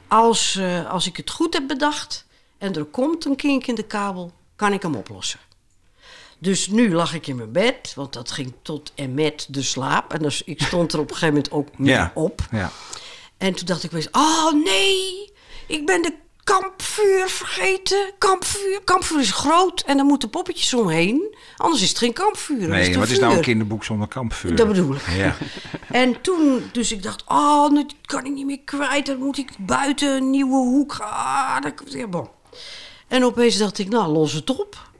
Als, eh, als ik het goed heb bedacht en er komt een kink in de kabel, kan ik hem oplossen. Dus nu lag ik in mijn bed, want dat ging tot en met de slaap. En dus ik stond er op een gegeven moment ook [laughs] mee
Ja.
op.
ja.
En toen dacht ik weer, oh nee, ik ben de kampvuur vergeten. Kampvuur. Kampvuur is groot en daar moeten poppetjes omheen. Anders is het geen kampvuur.
Nee, wat is nou een kinderboek zonder kampvuur?
Dat bedoel ik.
Ja. [laughs]
En toen, dus ik dacht, oh, dat kan ik niet meer kwijt. Dan moet ik buiten een nieuwe hoek. Ah, dat, ja, bon. En opeens dacht ik, nou, los het op.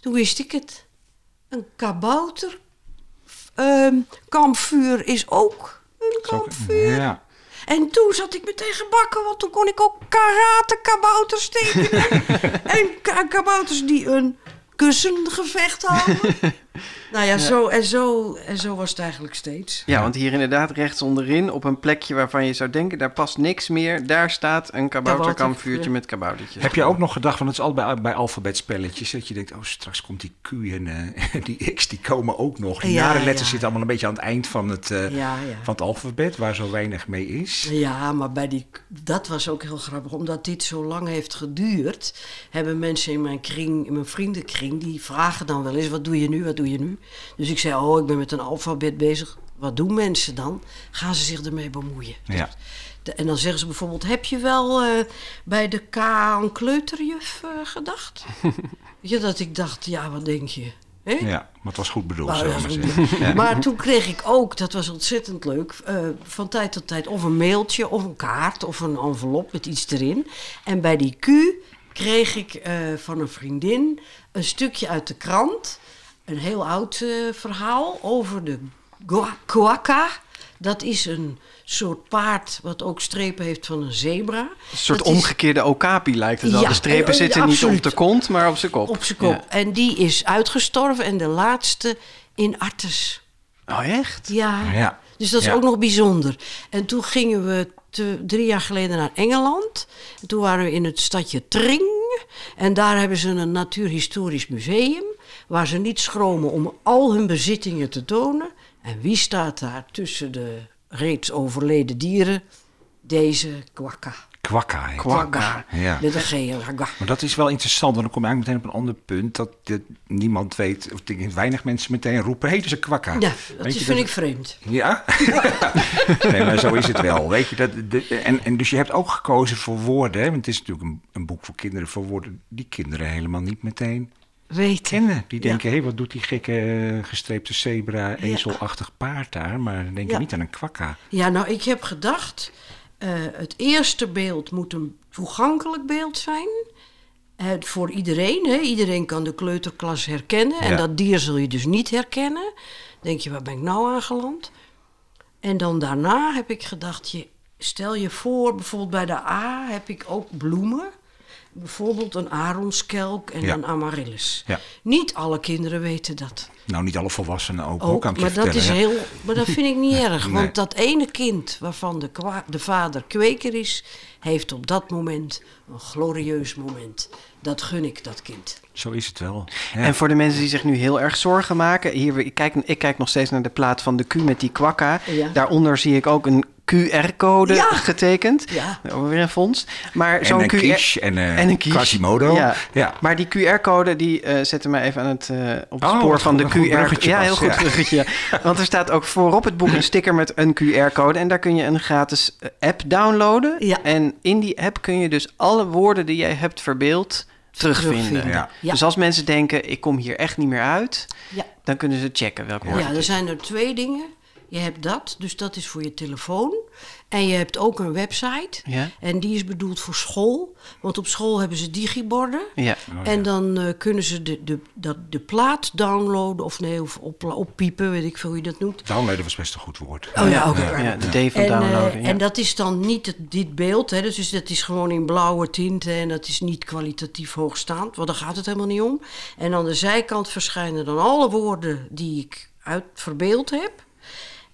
Toen wist ik het. Een kabouter. ehm, kampvuur is ook een kampvuur.
ja.
En toen zat ik meteen gebakken, want toen kon ik ook karate-kabouters tekenen. [laughs] en ka- kabouters die een kussengevecht houden. Nou ja, Zo, en, zo, en zo was het eigenlijk steeds.
Ja, want hier inderdaad rechts onderin, op een plekje waarvan je zou denken, daar past niks meer. Daar staat een kabouterkampvuurtje
Kabouter,
met kaboutertjes.
Heb je ook nog gedacht, want het is al bij, bij alfabetspelletjes, dat je denkt, oh, straks komt die Q en eh, [laughs] die X, die komen ook nog. Die
Ja,
nare letters
ja.
zitten allemaal een beetje aan het eind van het, eh,
Ja, ja.
van het alfabet, waar zo weinig mee is.
Ja, maar bij die, dat was ook heel grappig. Omdat dit zo lang heeft geduurd, hebben mensen in mijn kring, in mijn vriendenkring, die vragen dan wel eens: wat doe je nu? Wat doe je nu? Dus ik zei: Oh, ik ben met een alfabet bezig. Wat doen mensen dan? Gaan ze zich ermee bemoeien?
Ja.
De- en dan zeggen ze bijvoorbeeld: Heb je wel eh, bij de K aan kleuterjuf eh, gedacht? [laughs] Weet je, dat ik dacht: Ja, wat denk je?
Ja, maar het was goed bedoeld,
Maar,
maar.
Maar toen kreeg ik ook, dat was ontzettend leuk, eh, van tijd tot tijd of een mailtje of een kaart of een envelop met iets erin. En bij die Q kreeg ik van een vriendin een stukje uit de krant, een heel oud eh, verhaal over de quagga. Dat is een soort paard wat ook strepen heeft van een zebra.
Een soort
Dat is-
omgekeerde okapi lijkt het wel.
Ja,
de strepen
eh,
zitten
ja,
niet op de kont, maar op zijn kop.
Op zijn kop. En die is uitgestorven en de laatste in Artes.
Oh, echt?
Ja.
Ja.
Dus dat is
Ja.
ook nog bijzonder. En toen gingen we te- drie jaar geleden naar Engeland. En toen waren we in het stadje Tring. En daar hebben ze een natuurhistorisch museum. Waar ze niet schromen om al hun bezittingen te tonen. En wie staat daar tussen de reeds overleden dieren? Deze.
Kwakka. het.
Quagga.
Ja.
Met een G. een quagga.
Maar dat is wel interessant, want dan kom je eigenlijk meteen op een ander punt. Dat dit niemand weet, of weinig mensen meteen roepen, hé, is een kwakka.
Ja, dat vind
dat-
ik vreemd.
Ja? [laughs] nee, maar zo is het wel. Weet je, dat, de, en, en dus je hebt ook gekozen voor woorden, hè? want het is natuurlijk een, een boek voor kinderen, voor woorden die kinderen helemaal niet meteen
Weten.
kennen. Die
Ja.
denken, hé, wat doet die gekke eh, gestreepte zebra, ezelachtig paard daar? Maar dan denk je
Ja.
niet aan een kwakka.
Ja, nou, ik heb gedacht, eh, het eerste beeld moet een toegankelijk beeld zijn. Eh, voor iedereen, hè? iedereen kan de kleuterklas herkennen. En
Ja.
dat dier zul je dus niet herkennen. Denk je, waar ben ik nou aangeland? En dan daarna heb ik gedacht, je, stel je voor, bijvoorbeeld bij de A heb ik ook bloemen. Bijvoorbeeld een aronskelk en
Ja.
een amaryllis.
Ja.
Niet alle kinderen weten dat.
Nou, niet alle volwassenen ook,
Ook,
ook kan ik je
maar dat is
hè.
heel, maar dat vind ik niet [laughs] erg.
Nee.
Want dat ene kind waarvan de, kwa- de vader kweker is, heeft op dat moment een glorieus moment. Dat gun ik dat kind.
Zo is het wel. Ja.
En voor de mensen die zich nu heel erg zorgen maken. Hier, ik, kijk, ik kijk nog steeds naar de plaat van de Q met die kwakka.
Ja.
Daaronder zie ik ook een QR-code
Ja.
getekend.
Ja.
Weer een fonds. Maar
En
zo'n
een
QR...
quiche en, eh,
en een quiche.
Quasimodo.
Ja.
Ja.
Maar die QR-code die eh zette mij even aan het, eh, op het
Oh,
spoor van de QR. ja, heel goed
ja.
bruggetje. [laughs] Want er staat ook voorop het boek een sticker met een QR-code. En daar kun je een gratis app downloaden.
Ja.
En in die app kun je dus alle woorden die jij hebt verbeeld terugvinden.
Terugvinden.
Dus als mensen denken, ik kom hier echt niet meer uit,
Ja.
dan kunnen ze checken welk woord.
Ja, er zijn er twee dingen. Je hebt dat, dus dat is voor je telefoon. En je hebt ook een website.
Ja.
En die is bedoeld voor school. Want op school hebben ze digiborden.
Ja.
En dan eh, kunnen ze de, de, dat, de plaat downloaden of nee, of op, oppiepen, weet ik veel hoe je dat noemt.
Downloaden was best een goed woord.
Oh ja, oké.
Ja, de D van
En, eh,
downloaden. ja.
en dat is dan niet het, dit beeld, hè, dus dat is gewoon in blauwe tinten en dat is niet kwalitatief hoogstaand, want daar gaat het helemaal niet om. En aan de zijkant verschijnen dan alle woorden die ik uit verbeeld heb.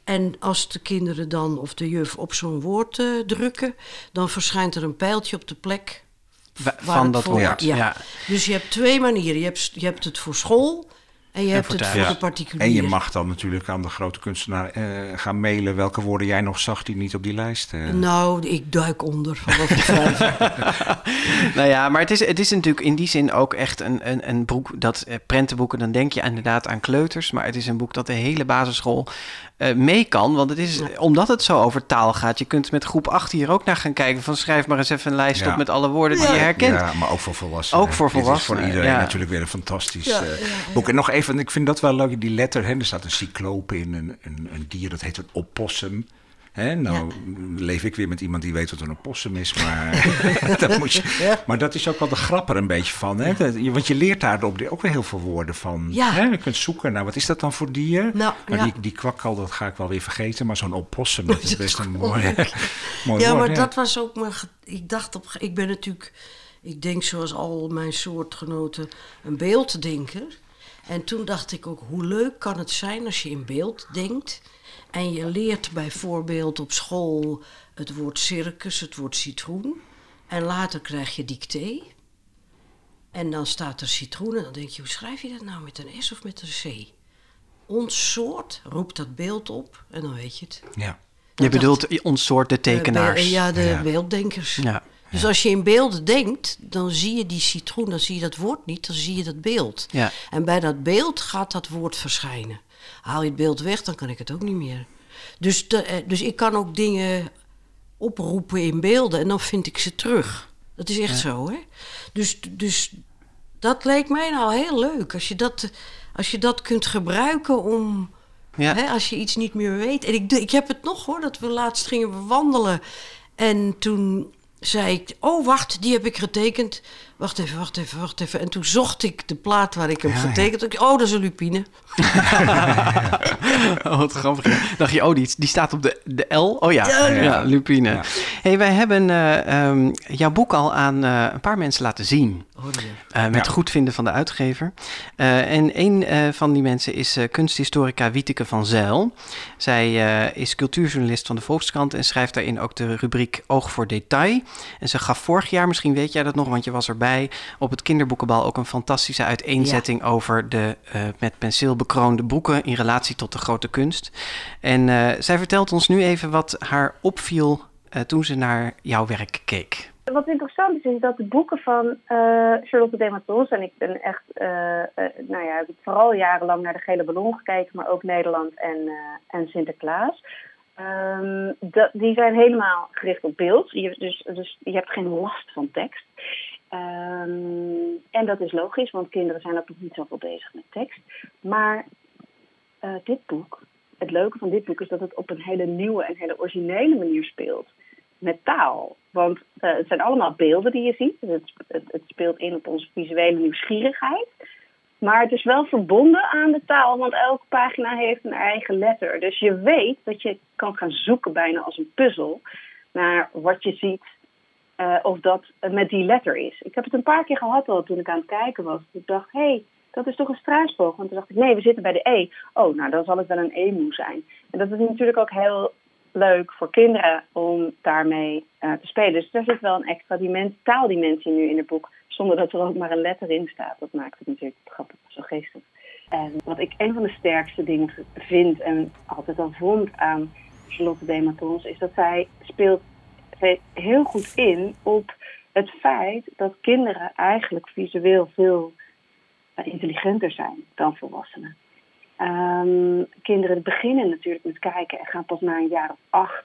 En als de kinderen dan of de juf op zo'n woord eh, drukken, dan verschijnt er een pijltje op de plek
van
het
dat
voor-
woord.
Ja.
Ja.
Dus je hebt twee manieren. Je hebt, je hebt het voor school En je hebt
voor
het voor
Ja.
de particulier.
En je mag dan natuurlijk aan de grote kunstenaar eh, gaan mailen welke woorden jij nog zag die niet op die lijst. eh,
Nou, ik duik onder. [laughs]
Nou ja, maar het is, het is natuurlijk in die zin ook echt een, een, een boek dat prentenboeken, dan denk je inderdaad aan kleuters, maar het is een boek dat de hele basisschool eh, mee kan. Want het is, omdat het zo over taal gaat, je kunt met groep 8 hier ook naar gaan kijken van schrijf maar eens even een lijst
Ja.
op met alle woorden die je herkent.
Ja, maar ook voor volwassenen.
Ook voor
Dit is
volwassenen,
voor iedereen
ja.
natuurlijk weer een fantastisch eh,
ja.
boek. En nog even, ik vind dat wel leuk, die letter. Hè, er staat een cycloop in, een, een, een dier, dat heet een opossum. Hè, nou leef ik weer met iemand die weet wat een opossum is, maar, [laughs] [laughs] dat moet je, maar dat is ook wel de grap er een beetje van. Hè? Dat, want je leert daarop ook weer heel veel woorden van.
Ja.
Hè? Je kunt zoeken naar, wat is dat dan voor dier?
Nou, ja.
die, die kwakkal, dat ga ik wel weer vergeten, maar zo'n opossum, [laughs] dat is best een mooi, mooi
ja,
woord.
maar dat was ook mijn... Ik dacht op... Ik ben natuurlijk... Ik denk zoals al mijn soortgenoten een beelddenker. En toen dacht ik ook, hoe leuk kan het zijn als je in beeld denkt... en je leert bijvoorbeeld op school het woord circus, het woord citroen... en later krijg je dicté... En dan staat er citroen en dan denk je, hoe schrijf je dat nou met een S of met een C? Ons soort roept dat beeld op en dan weet je het.
Ja.
Je bedoelt ons soort de tekenaars.
Eh, be- ja, de
Ja.
beelddenkers.
Ja.
Dus als je in beelden denkt, dan zie je die citroen, dan zie je dat woord niet, dan zie je dat beeld.
Ja.
En bij dat beeld gaat dat woord verschijnen. Haal je het beeld weg, dan kan ik het ook niet meer. Dus, eh, dus ik kan ook dingen oproepen in beelden en dan vind ik ze terug. Dat is echt zo, hè? Dus, dus dat leek mij nou heel leuk. Als je dat, als je dat kunt gebruiken om...
Ja.
Hè, als je iets niet meer weet. En ik, ik heb het nog hoor, dat we laatst gingen wandelen. En toen zei ik, oh wacht, die heb ik getekend. Wacht even, wacht even, wacht even. En toen zocht ik de plaat waar ik hem
Ja,
getekend had. Oh, dat is een lupine. [laughs]
Oh, wat grappig. Dacht je, oh, die, die staat op de, de L? Oh ja,
Ja,
ja,
ja.
lupine.
Ja.
Hey, wij hebben eh, ehm, jouw boek al aan eh, een paar mensen laten zien.
Oh.
Eh, met
Ja.
goed vinden van de uitgever. Eh, en een eh, van die mensen is eh, kunsthistorica Wieteke van Zijl. Zij eh, is cultuurjournalist van de Volkskrant en schrijft daarin ook de rubriek Oog voor Detail. En ze gaf vorig jaar, misschien weet jij dat nog, want je was erbij, op het kinderboekenbal ook een fantastische uiteenzetting over de eh, met penseel bekroonde boeken in relatie tot de grote kunst. En eh, zij vertelt ons nu even wat haar opviel eh, toen ze naar jouw werk keek.
Wat interessant is, is dat de boeken van eh, Charlotte Dematons, en ik ben echt, eh, eh, nou ja, ik heb vooral jarenlang naar de Gele Ballon gekeken, maar ook Nederland en, eh, en Sinterklaas. Ehm, dat, die zijn helemaal gericht op beeld, je, dus, dus je hebt geen last van tekst. Ehm, en dat is logisch, want kinderen zijn ook nog niet zoveel bezig met tekst. Maar eh, dit boek, het leuke van dit boek is dat het op een hele nieuwe en hele originele manier speelt met taal. Want eh, het zijn allemaal beelden die je ziet. Het, het speelt in op onze visuele nieuwsgierigheid. Maar het is wel verbonden aan de taal, want elke pagina heeft een eigen letter. Dus je weet dat je kan gaan zoeken bijna als een puzzel naar wat je ziet eh, of dat met die letter is. Ik heb het een paar keer gehad al toen ik aan het kijken was. Ik dacht, hé, hey, dat is toch een struisvogel? Want toen dacht ik, nee, we zitten bij de E. Oh, nou, dan zal het wel een emu zijn. En dat is natuurlijk ook heel leuk voor kinderen om daarmee eh, te spelen. Dus er zit wel een extra dimensie, taaldimensie nu in het boek, zonder dat er ook maar een letter in staat. Dat maakt het natuurlijk grappig, zo geestig. En wat ik een van de sterkste dingen vind en altijd al vond aan Charlotte Dematons, is dat zij speelt heel goed in op het feit dat kinderen eigenlijk visueel veel eh, intelligenter zijn dan volwassenen. Ehm, kinderen beginnen natuurlijk met kijken en gaan pas na een jaar of acht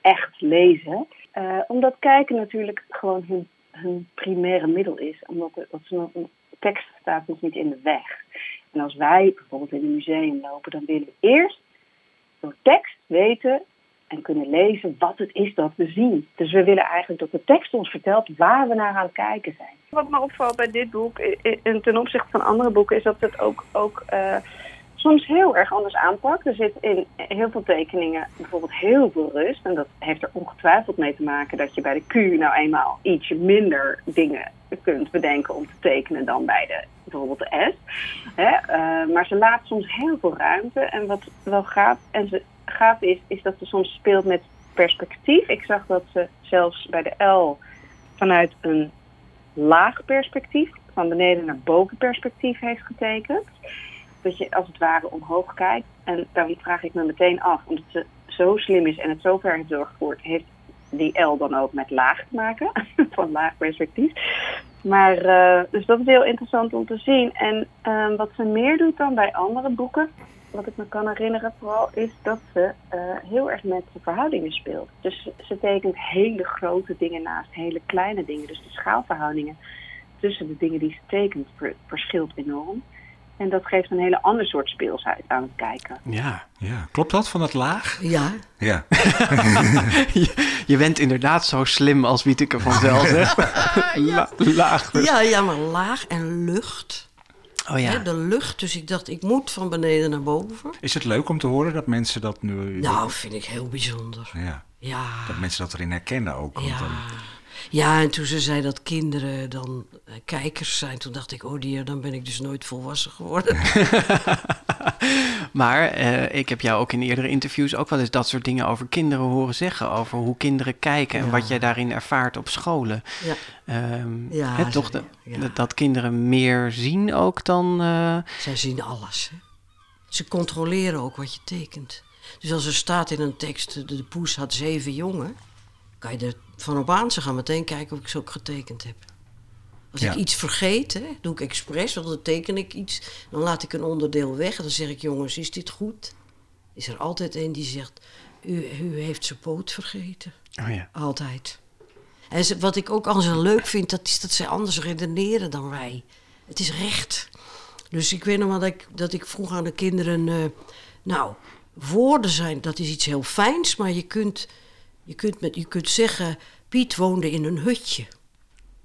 echt lezen. Eh, omdat kijken natuurlijk gewoon hun, primaire middel is. Omdat een tekst staat ons niet in de weg. En als wij bijvoorbeeld in een museum lopen, dan willen we eerst door tekst weten en kunnen lezen wat het is dat we zien. Dus we willen eigenlijk dat de tekst ons vertelt waar we naar aan het kijken zijn. Wat me opvalt bij dit boek, i- i- en ten opzichte van andere boeken, is dat het ook, ook eh, soms heel erg anders aanpakt. Er zit in heel veel tekeningen bijvoorbeeld heel veel rust. En dat heeft er ongetwijfeld mee te maken dat je bij de Q nou eenmaal ietsje minder dingen kunt bedenken om te tekenen dan bij de, bijvoorbeeld de S. Hè? eh, maar ze laat soms heel veel ruimte. En wat wel gaaf, en ze, gaaf is, is dat ze soms speelt met perspectief. Ik zag dat ze zelfs bij de L vanuit een laag perspectief, van beneden naar boven perspectief heeft getekend. dat je als het ware omhoog kijkt. En dan vraag ik me meteen af, omdat ze zo slim is en het zo ver heeft doorgevoerd, heeft die L dan ook met laag te maken, [laughs] van laag perspectief. Maar, eh, dus dat is heel interessant om te zien. En ehm, wat ze meer doet dan bij andere boeken, wat ik me kan herinneren vooral, is dat ze eh, heel erg met de verhoudingen speelt. Dus ze tekent hele grote dingen naast hele kleine dingen. Dus de schaalverhoudingen tussen de dingen die ze tekent ver- verschilt enorm. En dat geeft een hele ander soort speelsheid aan het kijken.
Ja.
Ja, klopt dat van het laag?
Ja,
Ja. [laughs]
je, je bent inderdaad zo slim als Wieteke van Zel [laughs] zegt. La- laag.
ja, ja, maar laag en lucht.
Oh ja.
Hè, de lucht, dus ik dacht, ik moet van beneden naar boven.
Is het leuk om te horen dat mensen dat nu...
Nou, vind ik heel bijzonder.
Ja,
Ja.
dat mensen dat erin herkennen ook.
Ja.
dan-
ja, en toen ze zei dat kinderen dan eh, kijkers zijn, toen dacht ik, oh dear, dan ben ik dus nooit volwassen geworden. [laughs] [laughs]
Maar eh, ik heb jou ook in eerdere interviews ook wel eens dat soort dingen over kinderen horen zeggen. Over hoe kinderen kijken en
Ja.
wat jij daarin ervaart op scholen.
ja.
Ehm,
Ja,
toch
zeker.
de-
Ja.
dat- kinderen meer zien ook dan. eh,
Zij zien alles. Hè? Ze controleren ook wat je tekent. Dus als er staat in een tekst, de, de poes had zeven jongen, kan je er van op aan. Ze gaan meteen kijken of ik ze ook getekend heb. Als
Ja.
ik iets vergeet, hè, doe ik expres, want dan teken ik iets. Dan laat ik een onderdeel weg en dan zeg ik, jongens, is dit goed? Is er altijd een die zegt, u, u heeft zijn poot vergeten.
oh ja.
Altijd. En ze- wat ik ook aan ze leuk vind, dat is dat zij anders redeneren dan wij. Het is recht. Dus ik weet nog wel dat ik, dat ik vroeg aan de kinderen... eh, nou, woorden zijn, dat is iets heel fijns... maar je kunt, je, kunt met, je kunt zeggen... Piet woonde in een hutje.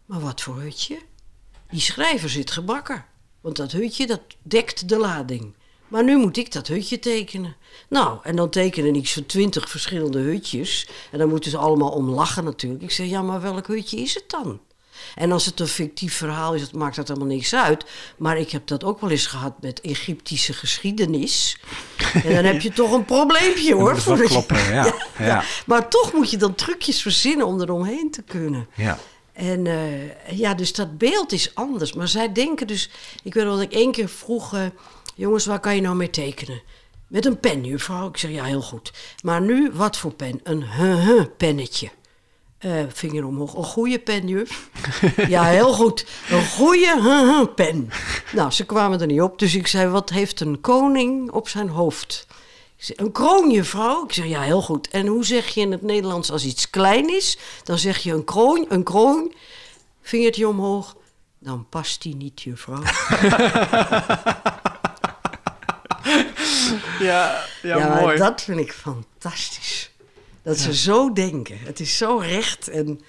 Maar wat voor hutje? Die schrijver zit gebakken. Want dat hutje, dat dekt de lading. Maar nu moet ik dat hutje tekenen. Nou, en dan tekenen ik zo'n twintig verschillende hutjes. En dan moeten ze allemaal om lachen natuurlijk. Ik zeg, ja, maar welk hutje is het dan? En als het een fictief verhaal is, dan maakt dat allemaal niks uit. Maar ik heb dat ook wel eens gehad met Egyptische geschiedenis. En dan heb je toch een probleempje [laughs] hoor. je-
kloppen, [laughs] ja. Ja.
Maar toch moet je dan trucjes verzinnen om eromheen te kunnen.
Ja.
En eh, ja, dus dat beeld is anders. Maar zij denken dus... Ik weet wel dat ik één keer vroeg... eh, jongens, waar kan je nou mee tekenen? Met een pen, juffrouw. Ik zeg, ja, heel goed. Maar nu, wat voor pen? Een huh pennetje. Eh, vinger omhoog. Een goede pen, juf. [laughs] ja, heel goed. Een goede huh pen. Nou, ze kwamen er niet op. Dus ik zei, wat heeft een koning op zijn hoofd? Een kroon, juffrouw? Ik zeg, ja, heel goed. En hoe zeg je in het Nederlands als iets klein is? Dan zeg je een kroon, een kroon, vingertje omhoog. Dan past die niet, juffrouw. [laughs]
Ja, ja,
Ja, maar
mooi.
dat vind ik fantastisch. Dat ze zo denken. Het is zo recht en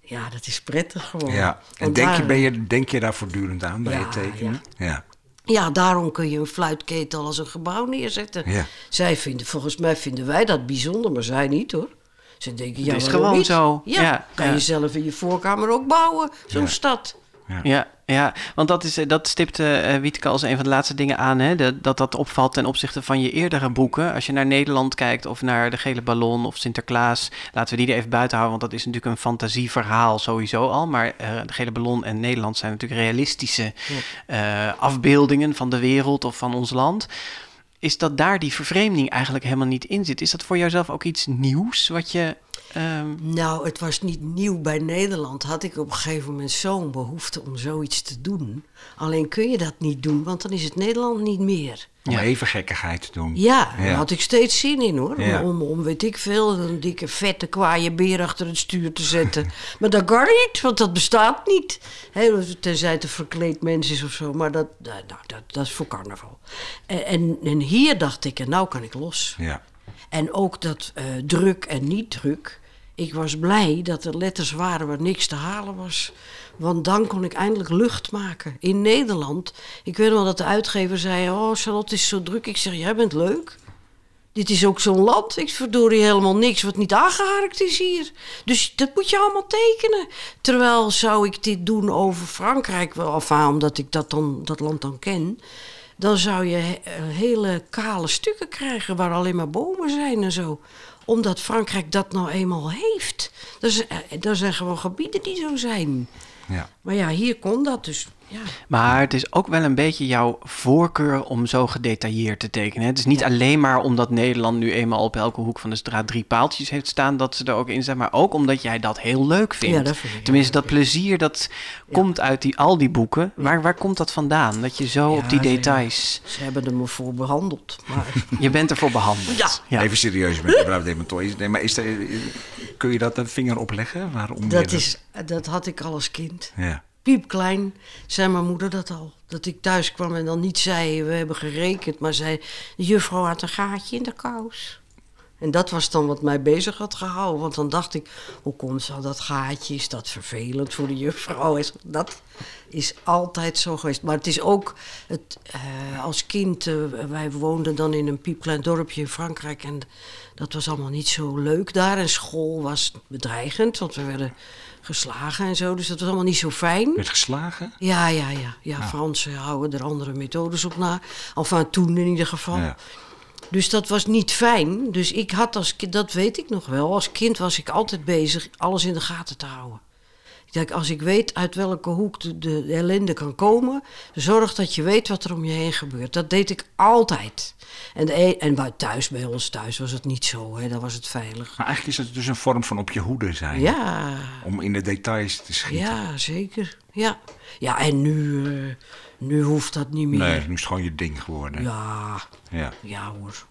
ja, dat is prettig gewoon.
ja. En
Want
denk je,
daar-
ben je, denk je daar voortdurend aan bij
Ja,
het tekenen? Ja.
Ja, daarom kun je een fluitketel als een gebouw neerzetten.
Ja.
Zij vinden, volgens mij vinden wij dat bijzonder, maar zij niet hoor. Ze denken, ja,
is
waarom
gewoon
niet?
zo.
Ja,
Ja,
kan
ja.
je zelf in je voorkamer ook bouwen, zo'n
Ja.
stad.
Ja, ja, want dat, is, eh, dat stipt eh Wietke als een van de laatste dingen aan. Hè? De- dat dat opvalt ten opzichte van je eerdere boeken. Als je naar Nederland kijkt of naar De Gele Ballon of Sinterklaas. Laten we die er even buiten houden, want dat is natuurlijk een fantasieverhaal sowieso al. Maar eh, De Gele Ballon en Nederland zijn natuurlijk realistische afbeeldingen van de wereld of van ons land. Is dat daar die vervreemding eigenlijk helemaal niet in zit? Is dat voor jouzelf ook iets nieuws wat je... ehm,
Nou, het was niet nieuw bij Nederland. Had ik op een gegeven moment zo'n behoefte om zoiets te doen. Alleen kun je dat niet doen, want dan is het Nederland niet meer.
Om
Ja.
even gekkigheid te doen.
Ja, daar
Ja.
had ik steeds zin in hoor. Om-
Ja.
Om, om, weet ik veel, een dikke vette kwaaie beer achter het stuur te zetten. [laughs] maar dat kan niet, want dat bestaat niet. Hè, tenzij het een verkleed mens is of zo. Maar dat, nou, dat, dat is voor carnaval. En, en, en hier dacht ik, en nou kan ik los.
Ja.
En ook dat eh, druk en niet druk. Ik was blij dat er letters waren waar niks te halen was. Want dan kon ik eindelijk lucht maken. In Nederland, ik weet wel dat de uitgever zei... Oh, Charlotte is zo druk. Ik zeg, jij bent leuk. Dit is ook zo'n land. Ik verdorie helemaal niks wat niet aangeharkt is hier. Dus dat moet je allemaal tekenen. Terwijl zou ik dit doen over Frankrijk... Wel, enfin, omdat ik dat, dan, dat land dan ken... dan zou je eh, hele kale stukken krijgen... waar alleen maar bomen zijn en zo. Omdat Frankrijk dat nou eenmaal heeft. Zijn, er zijn gewoon gebieden die zo zijn.
Ja.
Maar ja, hier kon dat dus. Ja.
Maar het is ook wel een beetje jouw voorkeur om zo gedetailleerd te tekenen. Het is niet alleen maar omdat Nederland nu eenmaal op elke hoek van de straat drie paaltjes heeft staan dat ze er ook in staan, maar ook omdat jij dat heel leuk vindt.
Ja, dat vind ik
Tenminste, dat plezier dat komt uit die, al die boeken. Waar, waar komt dat vandaan? Dat je zo
Ja,
op die details.
Ze hebben er me voor behandeld. Maar [laughs]
Je bent ervoor behandeld.
Ja.
Ja.
Even serieus met mevrouw. Nee, maar is er, kun je dat een vinger opleggen? Waarom
dat, is, dat had ik al als kind.
Ja.
Piepklein zei mijn moeder dat al. Dat ik thuis kwam en dan niet zei, we hebben gerekend, maar zei, de juffrouw had een gaatje in de kous. En dat was dan wat mij bezig had gehouden. Want dan dacht ik, hoe komt zo dat gaatje? Is dat vervelend voor de juffrouw? Is, dat is altijd zo geweest. Maar het is ook, het, eh, als kind, eh, wij woonden dan in een piepklein dorpje in Frankrijk. En dat was allemaal niet zo leuk daar. En school was bedreigend, want we werden geslagen en zo. Dus dat was allemaal niet zo fijn.
Werd geslagen?
Ja, ja, ja. ja Fransen houden er andere methodes op na. Enfin, toen in ieder geval.
Ja.
Dus dat was niet fijn. Dus ik had als kind, dat weet ik nog wel. Als kind was ik altijd bezig alles in de gaten te houden. Denk, als ik weet uit welke hoek de, de ellende kan komen, zorg dat je weet wat er om je heen gebeurt. Dat deed ik altijd. En, de, en bij thuis, bij ons thuis, was het niet zo. Hè? Dan was het veilig.
Maar eigenlijk is het dus een vorm van op je hoede zijn.
Ja,
Om in de details te schieten.
ja, zeker. Ja, ja en nu, eh, nu hoeft dat niet meer.
Nee, nu is het gewoon je ding geworden.
Ja,
Ja.
ja hoor.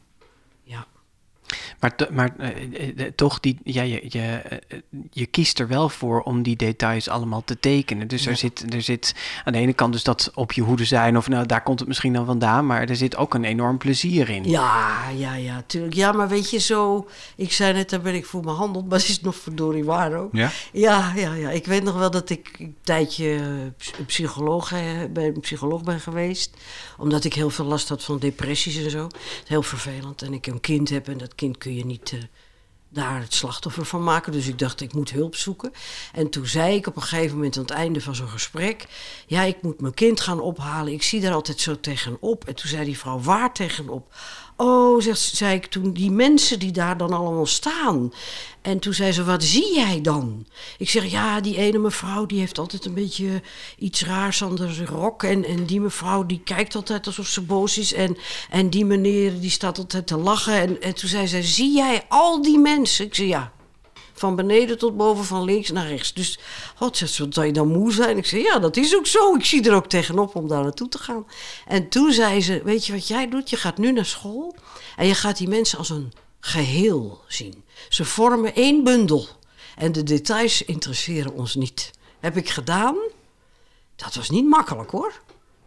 Maar, maar eh, eh, toch, die, ja, je, je, eh, je kiest er wel voor om die details allemaal te tekenen. Dus er, zit, er zit aan de ene kant dus dat op je hoede zijn, of nou, daar komt het misschien dan vandaan, maar er zit ook een enorm plezier in.
Ja, ja, ja, tuurlijk. Ja, maar weet je, zo... Ik zei net, daar ben ik voor behandeld, [laughs] maar het is nog verdorie waar ook.
Ja?
Ja, ja, ja. Ik weet nog wel dat ik een tijdje psycholoog, bij een psycholoog ben geweest. Omdat ik heel veel last had van depressies en zo. Heel vervelend. En ik een kind heb en dat kind kun je niet... eh, daar het slachtoffer van maken. Dus ik dacht, ik moet hulp zoeken. En toen zei ik op een gegeven moment aan het einde van zo'n gesprek... ja, ik moet mijn kind gaan ophalen. Ik zie daar altijd zo tegenop. En toen zei die vrouw, waar tegenop? Oh, zei ik toen, die mensen die daar dan allemaal staan. En toen zei ze, wat zie jij dan? Ik zeg, ja, die ene mevrouw die heeft altijd een beetje iets raars aan de rok. En, en die mevrouw die kijkt altijd alsof ze boos is. En, en die meneer die staat altijd te lachen. En, en toen zei ze, zie jij al die mensen? Ik zei, ja. Van beneden tot boven, van links naar rechts. Dus, wat zou je dan moe zijn? Ik zei, ja, dat is ook zo. Ik zie er ook tegenop om daar naartoe te gaan. En toen zei ze, weet je wat jij doet? Je gaat nu naar school en je gaat die mensen als een geheel zien. Ze vormen één bundel. En de details interesseren ons niet. Heb ik gedaan. Dat was niet makkelijk hoor.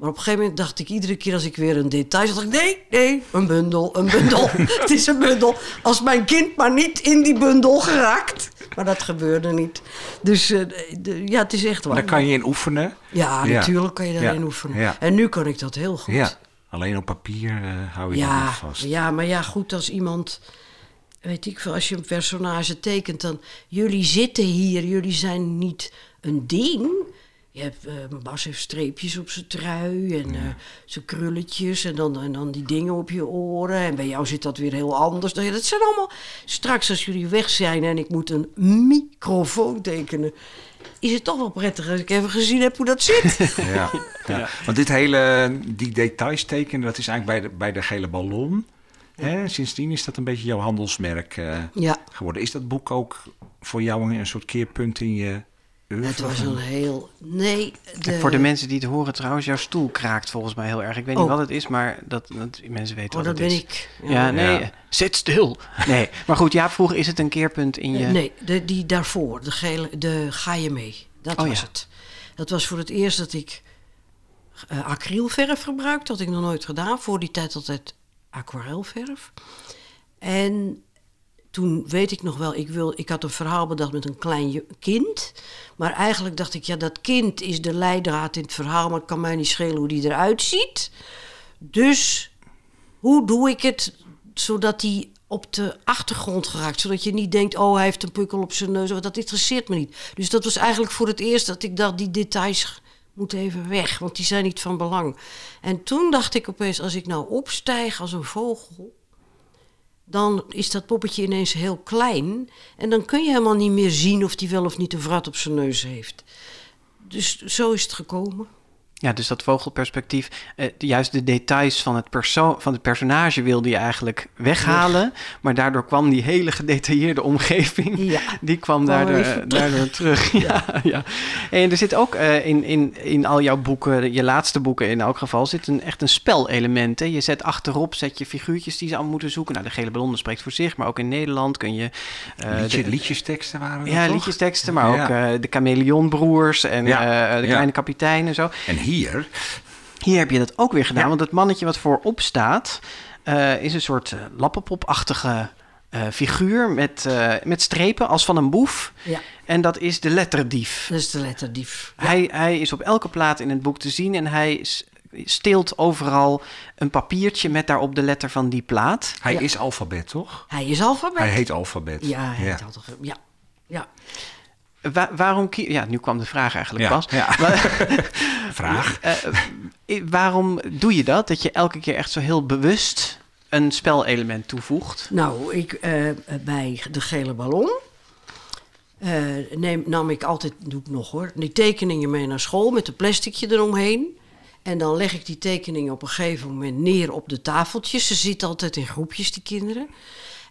Maar op een gegeven moment dacht ik iedere keer als ik weer een detail zag, dacht ik, nee, nee, een bundel, een bundel. [laughs] het is een bundel. Als mijn kind maar niet in die bundel geraakt. Maar dat gebeurde niet. Dus eh, de- ja, het is echt waar.
Daar kan je in oefenen.
Ja,
Ja.
natuurlijk kan je daarin
Ja.
oefenen.
Ja.
En nu kan ik dat heel goed.
Ja. Alleen op papier eh, hou je dat niet vast.
ja, maar ja, goed, als iemand, weet ik veel, als je een personage tekent, dan jullie zitten hier, jullie zijn niet een ding. Je hebt, eh, Bas heeft streepjes op zijn trui en eh, zijn krulletjes en dan, en dan die dingen op je oren. En bij jou zit dat weer heel anders. Nou ja, Dat zijn allemaal, straks als jullie weg zijn en ik moet een microfoon tekenen, is het toch wel prettig als ik even gezien heb hoe dat zit. [laughs]
Ja, ja. Want dit hele, die details tekenen, dat is eigenlijk bij de, bij de gele ballon. Hè? Sindsdien is dat een beetje jouw handelsmerk eh,
ja.
geworden. Is dat boek ook voor jou een soort keerpunt in je
Het was een heel. Nee, de,
voor de mensen die het horen trouwens, jouw stoel kraakt volgens mij heel erg. Ik weet niet
Oh.
wat het is, maar dat, dat mensen weten
Oh,
wat
dat
het
ben
is.
ik.
Ja, nee,
Ja.
zit stil. Nee, maar goed, ja, vroeger is het een keerpunt in je...
Nee, de, die daarvoor, de gele, de ga je mee. Dat
Oh,
was
ja.
het. Dat was voor het eerst dat ik eh, acrylverf gebruikte. Dat had ik nog nooit gedaan. Voor die tijd altijd aquarelverf. En toen weet ik nog wel, ik, wil, ik had een verhaal bedacht met een klein kind. Maar eigenlijk dacht ik, ja, dat kind is de leidraad in het verhaal, maar het kan mij niet schelen hoe die eruit ziet. Dus hoe doe ik het zodat hij op de achtergrond geraakt? Zodat je niet denkt, oh, hij heeft een pukkel op zijn neus. Dat interesseert me niet. Dus dat was eigenlijk voor het eerst dat ik dacht, die details moeten even weg, want die zijn niet van belang. En toen dacht ik opeens, als ik nou opstijg als een vogel, dan is dat poppetje ineens heel klein. En dan kun je helemaal niet meer zien of die wel of niet een vrat op zijn neus heeft. Dus zo is het gekomen.
Ja, dus dat vogelperspectief, eh, juist de details van het, perso van het personage wilde je eigenlijk weghalen. Maar daardoor kwam die hele gedetailleerde omgeving,
Ja.
die kwam daardoor, eh, daardoor terug. Ja, ja. En er zit ook eh, in, in, in al jouw boeken, je laatste boeken in elk geval, zit een, echt een spelelement. Hè? Je zet achterop, zet je figuurtjes die ze allemaal moeten zoeken. Nou, de gele ballon spreekt voor zich, maar ook in Nederland kun je... eh,
Liedje,
de-
liedjesteksten waren
ja,
toch?
liedjesteksten, maar ook eh, de chameleonbroers en de kleine kapitein en zo.
En hier,
Hier heb je dat ook weer gedaan,
Ja.
want het mannetje wat voorop staat eh, is een soort eh, lappenpopachtige eh, figuur met, eh, met strepen als van een boef.
Ja,
En dat is de letterdief.
dat is de letterdief. Ja.
Hij, hij is op elke plaat in het boek te zien en hij steelt overal een papiertje met daarop de letter van die plaat.
hij
Ja.
is alfabet, toch?
Hij is alfabet.
Hij heet alfabet.
Ja, hij heet altijd. Ja. ja.
Wa- waarom kie- Ja, nu kwam de vraag eigenlijk
Ja,
pas.
ja. [laughs] [laughs] Vraag. [laughs]
Eh, eh, waarom doe je dat? Dat je elke keer echt zo heel bewust een spelelement toevoegt?
Nou, ik, eh, bij de gele ballon eh, neem, nam ik altijd, doe ik nog hoor, die tekeningen mee naar school met een plasticje eromheen. En dan leg ik die tekeningen op een gegeven moment neer op de tafeltjes. Ze zitten altijd in groepjes, die kinderen.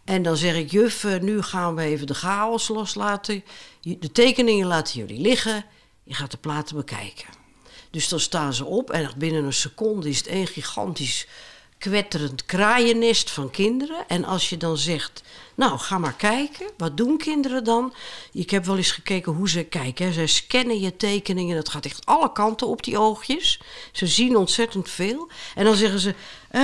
En dan zeg ik, juf, eh, nu gaan we even de chaos loslaten. De tekeningen laten jullie liggen. Je gaat de platen bekijken. Dus dan staan ze op en binnen een seconde is het één gigantisch kwetterend kraaiennest van kinderen. En als je dan zegt, nou ga maar kijken, wat doen kinderen dan? Ik heb wel eens gekeken hoe ze kijken. Hè. Zij scannen je tekeningen, dat gaat echt alle kanten op die oogjes. Ze zien ontzettend veel. En dan zeggen ze, eh,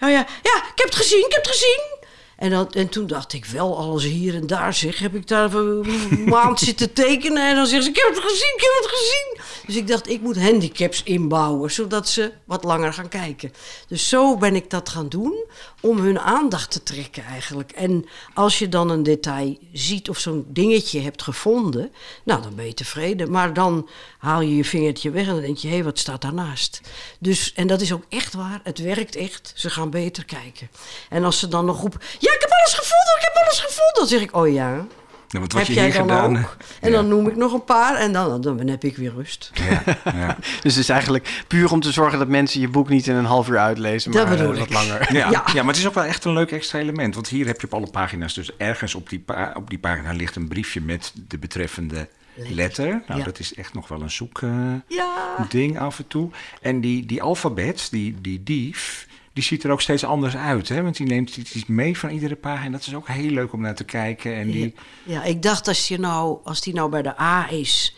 ja, ja, ja, ik heb het gezien, ik heb het gezien. En, dan, en toen dacht ik wel, alles hier en daar zeg, heb ik daar een maand zitten tekenen. En dan zeggen ze, ik heb het gezien, ik heb het gezien. Dus ik dacht, ik moet handicaps inbouwen, zodat ze wat langer gaan kijken. Dus zo ben ik dat gaan doen, om hun aandacht te trekken eigenlijk. En als je dan een detail ziet of zo'n dingetje hebt gevonden, nou, dan ben je tevreden. Maar dan haal je je vingertje weg en dan denk je, hé, hey, wat staat daarnaast? Dus, en dat is ook echt waar, het werkt echt. Ze gaan beter kijken. En als ze dan nog roepen, ja, ik heb alles gevonden, ik heb alles gevonden. Dan zeg ik, oh ja,
Ja, wat wat
heb
je
jij
hier
dan
gedaan.
ook? En
ja.
dan noem ik nog een paar en dan, dan heb ik weer rust.
Ja, ja. [laughs]
Dus het is eigenlijk puur om te zorgen dat mensen je boek niet in een half uur uitlezen,
Dat
maar eh,
bedoel
wat
ik.
langer.
Ja,
Ja.
ja. maar het is ook wel echt een leuk extra element. Want hier heb je op alle pagina's, dus ergens op die, pa- op die pagina ligt een briefje met de betreffende letter. Nou,
Ja.
dat is echt nog wel een zoek eh,
Ja.
ding af en toe. En die, die alfabet, die, die dief, die ziet er ook steeds anders uit. Hè? Want die neemt iets mee van iedere pagina. Dat is ook heel leuk om naar te kijken. En die,
Ja, ik dacht als, je nou, als die nou bij de A is,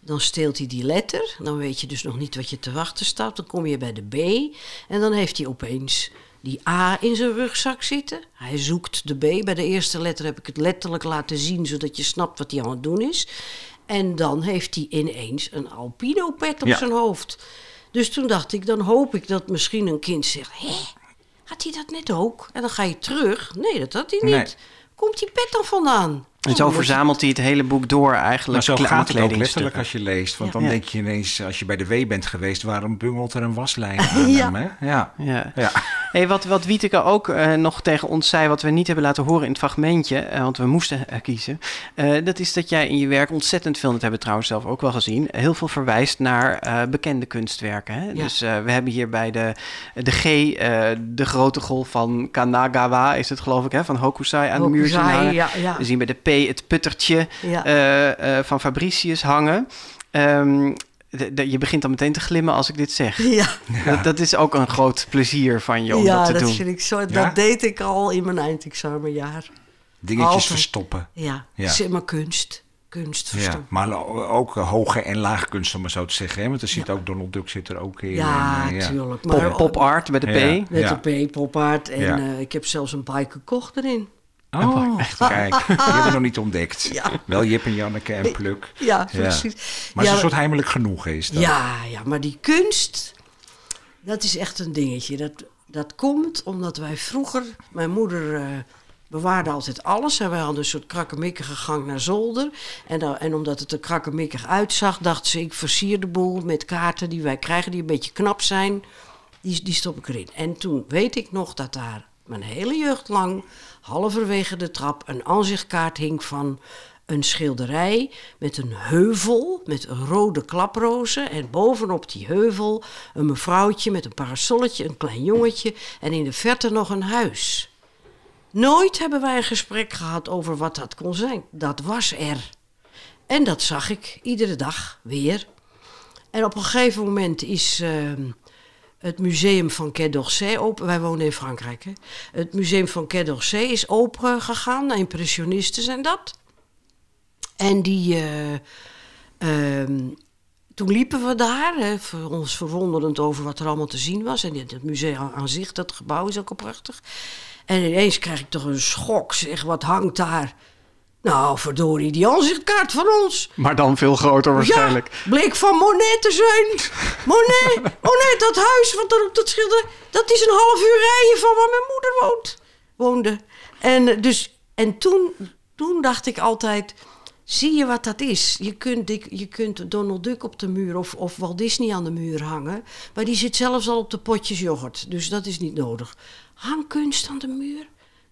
dan steelt hij die letter. Dan weet je dus nog niet wat je te wachten staat. Dan kom je bij de B en dan heeft hij opeens die A in zijn rugzak zitten. Hij zoekt de B. Bij de eerste letter heb ik het letterlijk laten zien, zodat je snapt wat hij aan het doen is. En dan heeft hij ineens een alpino pet op
Ja.
zijn hoofd. Dus toen dacht ik, dan hoop ik dat misschien een kind zegt... Hé, had hij dat net ook? En dan ga je terug. Nee, dat had hij niet.
Nee.
Komt die pet dan vandaan?
En zo
je-
verzamelt hij het hele boek door eigenlijk.
maar zo gaat het ook letterlijk als je leest. Want
Ja.
dan
Ja.
denk je ineens, als je bij de W bent geweest... waarom bungelt er een waslijn aan [laughs]
Ja.
hem? Hè? Ja.
Ja.
Ja.
Hey, wat, wat Wieteke ook eh, nog tegen ons zei, wat we niet hebben laten horen in het fragmentje, eh, want we moesten eh, kiezen, eh, dat is dat jij in je werk ontzettend veel, dat hebben we trouwens zelf ook wel gezien, heel veel verwijst naar eh, bekende kunstwerken. Hè? Dus eh, we hebben hier bij de, de G eh, de grote golf van Kanagawa, is het geloof ik, hè? van Hokusai aan de muur zien hangen.
ja, ja.
We zien bij de P het puttertje
Ja.
eh, eh, van Fabricius hangen. Ehm, de- de- je begint dan meteen te glimmen als ik dit zeg. [laughs]
Ja, [laughs]
Dat, dat is ook een groot plezier van je om
ja
dat te
dat
doen.
vind ik zo.
Ja?
Dat deed ik al in mijn eindexamenjaar.
Dingetjes
Altijd.
verstoppen.
Ja,
Ja.
Maar kunst. Kunst
Ja,
verstoppen.
maar o- ook hoge en lage kunst, om maar zo te zeggen. Hè? Want er zit ook Donald Duck zit er ook in.
Ja,
en, eh,
tuurlijk.
Pop,
Maar
pop art met de P.
Ja.
met de P, popaard. En
Ja.
eh, ik heb zelfs een bike gekocht erin.
Oh, kijk, die hebben we nog niet ontdekt.
Ja.
Wel Jip en Janneke en Pluk.
Ja, precies.
Maar
ja,
het is een soort heimelijk genoegen is dat.
Ja, ja, maar die kunst, dat is echt een dingetje. Dat, dat komt omdat wij vroeger, mijn moeder eh, bewaarde altijd alles. En wij hadden een soort krakkemikkige gang naar zolder. En, dan, en omdat het er krakkemikkig uitzag, dacht ze, ik versier de boel met kaarten die wij krijgen, die een beetje knap zijn. Die, die stop ik erin. En toen weet ik nog dat daar mijn hele jeugd lang, halverwege de trap, een aanzichtkaart hing van een schilderij met een heuvel met rode klaprozen. En bovenop die heuvel een mevrouwtje met een parasolletje, een klein jongetje en in de verte nog een huis. Nooit hebben wij een gesprek gehad over wat dat kon zijn. Dat was er. En dat zag ik iedere dag weer. En op een gegeven moment is ehm, het museum van Quai d'Orsay open. Wij wonen in Frankrijk. Hè? Het museum van Quai d'Orsay is open gegaan. Impressionisten zijn dat. En die. eh, ehm, toen liepen we daar, voor ons verwonderend over wat er allemaal te zien was. En het museum aan zich, dat gebouw is ook al prachtig. En ineens krijg ik toch een schok. Zeg, wat hangt daar? Nou, verdorie, die aanzichtkaart van ons.
Maar dan veel groter waarschijnlijk.
Ja, bleek van Monet te zijn. Monet, [laughs] Monet, dat huis wat er op dat schilder... dat is een half uur rijden van waar mijn moeder woont, woonde. En, eh, dus, en toen, toen dacht ik altijd... Zie je wat dat is? Je kunt, je kunt Donald Duck op de muur of, of Walt Disney aan de muur hangen. Maar die zit zelfs al op de potjes yoghurt. Dus dat is niet nodig. Hang kunst aan de muur.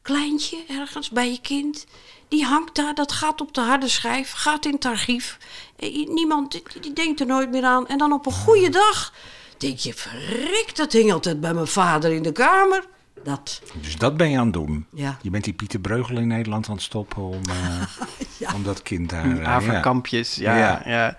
Kleintje ergens bij je kind. Die hangt daar, dat gaat op de harde schijf, gaat in het archief. Eh, Niemand die, denkt er nooit meer aan. En dan op een goede dag denk je, verrek, dat hing altijd bij mijn vader in de kamer. Dat,
Dus dat ben je aan het doen.
Ja.
Je bent die Pieter Breugel in Nederland aan het stoppen om, eh, [laughs] om dat kind daar... eh, ja.
Averkampjes, ja.
Ja.
ja.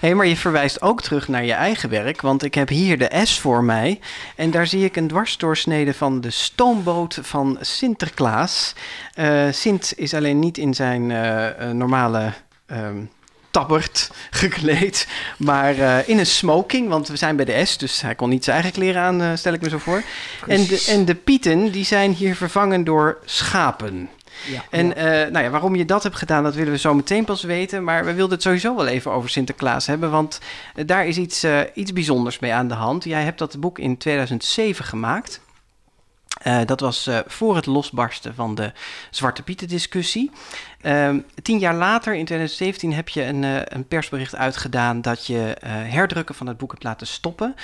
Hey, maar je verwijst ook terug naar je eigen werk, want ik heb hier de S voor mij. En daar zie ik een dwarsdoorsnede van de stoomboot van Sinterklaas. Eh, Sint is alleen niet in zijn eh, eh, normale ehm tabbert gekleed, maar eh, in een smoking, want we zijn bij de S, dus hij kon niet zijn eigen kleren aan, eh, stel ik me zo voor. En de, en de pieten, die zijn hier vervangen door schapen.
ja,
En
ja.
eh, nou ja, waarom je dat hebt gedaan, dat willen we zo meteen pas weten. Maar we wilden het sowieso wel even over Sinterklaas hebben. Want daar is iets, iets bijzonders mee aan de hand. Jij hebt dat boek in 2007 gemaakt. Eh, dat was eh, voor het losbarsten van de Zwarte Pieten discussie. Ehm, tien jaar later, in 2017, heb je een, eh, een persbericht uitgedaan dat je herdrukken van het boek hebt laten stoppen.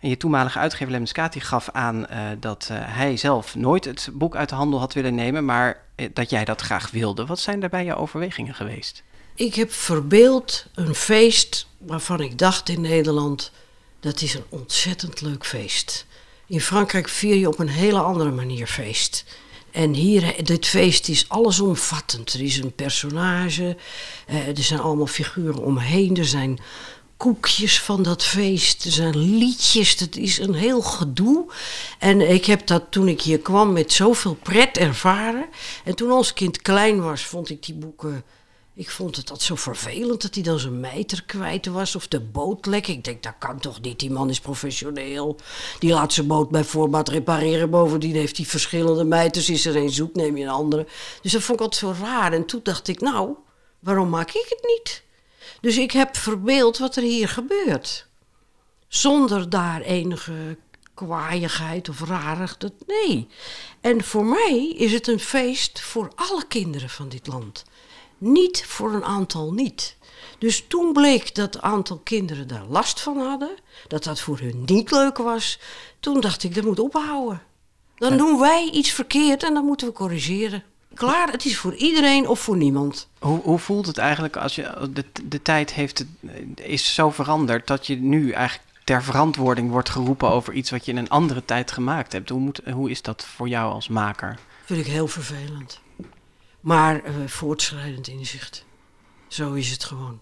En je toenmalige uitgever Lemmens Kati gaf aan dat hij zelf nooit het boek uit de handel had willen nemen, maar dat jij dat graag wilde. Wat zijn daarbij je overwegingen geweest?
Ik heb verbeeld een feest waarvan ik dacht in Nederland, dat is een ontzettend leuk feest. In Frankrijk vier je op een hele andere manier feest. En hier, dit feest is allesomvattend. Er is een personage, eh, er zijn allemaal figuren omheen, er zijn koekjes van dat feest, er zijn liedjes, dat is een heel gedoe. En ik heb dat toen ik hier kwam met zoveel pret ervaren. En toen ons kind klein was, vond ik die boeken ik vond het dat zo vervelend dat hij dan zijn mijter kwijt was of de boot lek. Ik denk, dat kan toch niet, die man is professioneel. Die laat zijn boot bij voorbaat repareren. Bovendien heeft hij verschillende mijters. Is er een zoek, neem je een andere. Dus dat vond ik altijd zo raar. En toen dacht ik, nou, waarom maak ik het niet? Dus ik heb verbeeld wat er hier gebeurt. Zonder daar enige kwaaiigheid of rarigheid. Nee. En voor mij is het een feest voor alle kinderen van dit land. Niet voor een aantal niet. Dus toen bleek dat een aantal kinderen daar last van hadden, dat dat voor hun niet leuk was. Toen dacht ik, dat moet ophouden. Dan doen wij iets verkeerd en dan moeten we corrigeren. Klaar, het is voor iedereen of voor niemand.
Hoe, hoe voelt het eigenlijk als je de, de tijd heeft, is zo veranderd dat je nu eigenlijk ter verantwoording wordt geroepen over iets wat je in een andere tijd gemaakt hebt? Hoe, moet, hoe is dat voor jou als maker?
Vind ik heel vervelend. Maar eh, voortschrijdend inzicht. Zo is het gewoon.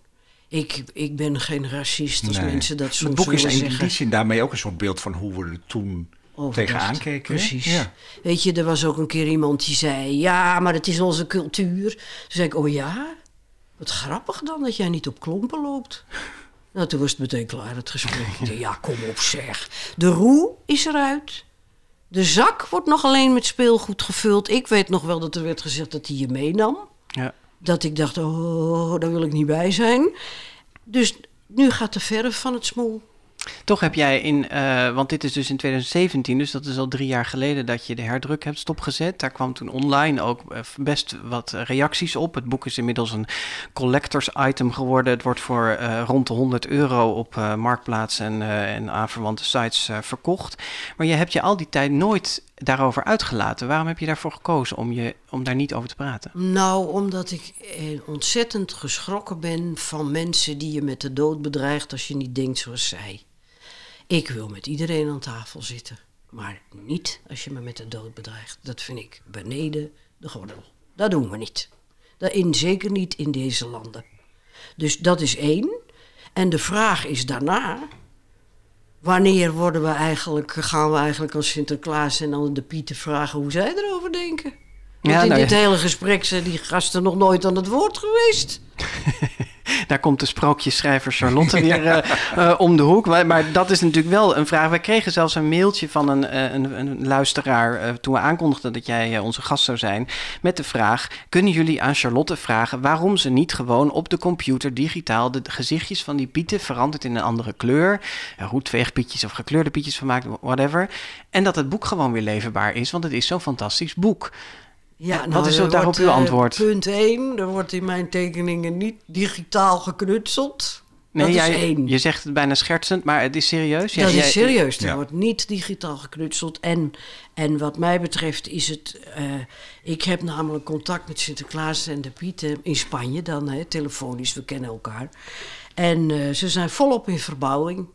Ik, ik ben geen racist als
Nee.
mensen dat soms
Het boek is in
zeggen.
die zin daarmee ook een soort beeld van hoe we er toen
Overdacht.
tegenaan keken.
Precies.
Ja.
Weet je, er was ook een keer iemand die zei: Ja, maar het is onze cultuur. Toen zei ik: Oh ja? Wat grappig dan dat jij niet op klompen loopt. Nou, toen was het meteen klaar, het gesprek. [laughs] Ja, kom op zeg. De roe is eruit. De zak wordt nog alleen met speelgoed gevuld. Ik weet nog wel dat er werd gezegd dat hij je meenam.
Ja.
Dat ik dacht, oh, daar wil ik niet bij zijn. Dus nu gaat de verf van het smoel.
Toch heb jij in, eh, want dit is dus in 2017, dus dat is al drie jaar geleden dat je de herdruk hebt stopgezet. Daar kwam toen online ook eh, best wat reacties op. Het boek is inmiddels een collectors item geworden. Het wordt voor eh, rond de 100 euro op eh, Marktplaats en, eh, en aanverwante sites eh, verkocht. Maar je hebt je al die tijd nooit daarover uitgelaten. Waarom heb je daarvoor gekozen om, je, om daar niet over te praten?
Nou, omdat ik eh, ontzettend geschrokken ben van mensen die je met de dood bedreigt als je niet denkt zoals zij. Ik wil met iedereen aan tafel zitten, maar niet als je me met de dood bedreigt. Dat vind ik beneden de gordel. Dat doen we niet. Dat in, zeker niet in deze landen. Dus dat is één. En de vraag is daarna, wanneer worden we eigenlijk, gaan we eigenlijk als Sinterklaas en dan de Pieten vragen hoe zij erover denken? Want
Ja,
in
nou
dit
ja.
hele gesprek zijn die gasten nog nooit aan het woord geweest. [laughs]
Daar komt de sprookjesschrijver Charlotte weer eh, [laughs] eh, om de hoek. Maar, maar dat is natuurlijk wel een vraag. Wij kregen zelfs een mailtje van een, eh, een, een luisteraar toen we aankondigden dat jij onze gast zou zijn. Met de vraag: kunnen jullie aan Charlotte vragen waarom ze niet gewoon op de computer digitaal de gezichtjes van die pieten verandert in een andere kleur? Roetveegpietjes of gekleurde pietjes van maakt, whatever. En dat het boek gewoon weer leverbaar is, want het is zo'n fantastisch boek.
Ja,
Wat is
er
ook daarop
wordt,
uw
eh,
antwoord?
Punt 1, er wordt in mijn tekeningen niet digitaal geknutseld.
Nee,
dat
jij,
is één.
je zegt het bijna schertsend, maar het is serieus. Jij-
dat
jij-
is serieus. Er
ja.
wordt niet digitaal geknutseld. En, en wat mij betreft is het... eh, ik heb namelijk contact met Sinterklaas en de Pieten in Spanje. Dan hè, telefonisch, we kennen elkaar. En eh, ze zijn volop in verbouwing.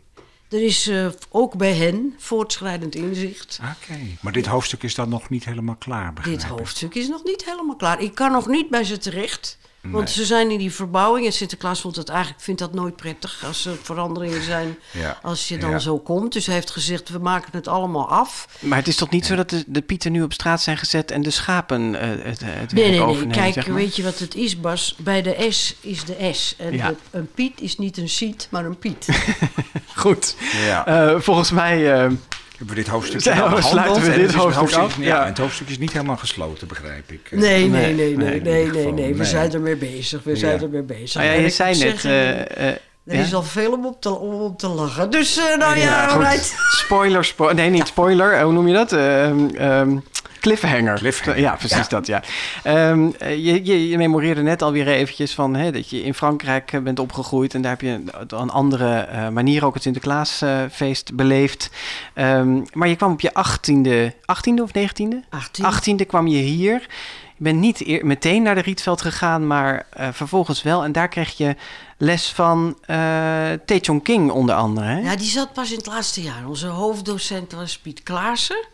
Er is eh, ook bij hen voortschrijdend inzicht.
Oké. Maar dit hoofdstuk is dan nog niet helemaal klaar, begrijp
Dit hoofdstuk is nog niet helemaal klaar. Ik kan nog niet bij ze terecht. Want
Nee.
ze zijn in die verbouwing. En Sinterklaas vond het eigenlijk, vindt dat nooit prettig als er veranderingen zijn.
Ja.
Als je dan
Ja.
zo komt. Dus hij heeft gezegd, we maken het allemaal af.
Maar het is toch niet zo dat de, de pieten nu op straat zijn gezet en de schapen eh, het, het
Nee,
werk
nee, nee.
overnemen?
Kijk,
zeg maar?
weet je wat het is, Bas? Bij de S is de S. En
Ja.
de- een Piet is niet een Siet, maar een Piet. [laughs]
Goed.
Ja.
Eh, volgens mij. eh,
Hebben we dit hoofdstuk nou behandeld?
sluiten we dit hoofdstuk af?
Ja,
Ja.
en het hoofdstuk is niet helemaal gesloten, begrijp ik. Eh,
Nee, nee,
Nee,
nee, nee,
nee,
We
nee.
zijn ermee bezig. We
Ja.
zijn ermee bezig.
nou ja, je zei net. eh, eh,
er
ja?
is al veel om op te, om op te lachen. Dus, eh, nou ja, alright.
Spoiler, spo nee, niet spoiler. eh, hoe noem je dat? Ehm, ehm, cliffhanger.
Cliffhanger.
Ja, precies
Ja.
dat, ja. Ehm, eh, je, je, je memoreerde net alweer eventjes van hè, dat je in Frankrijk eh, bent opgegroeid. En daar heb je op een andere eh, manier ook het Sinterklaasfeest beleefd. Ehm, maar je kwam op je achttiende, achttiende of negentiende?
18.
18e kwam je hier. Je bent niet eer- meteen naar de Rietveld gegaan, maar eh, vervolgens wel. En daar kreeg je les van eh Tae Chong King onder andere. Hè?
Ja, die zat pas in het laatste jaar. Onze hoofddocent was Piet Klaassen.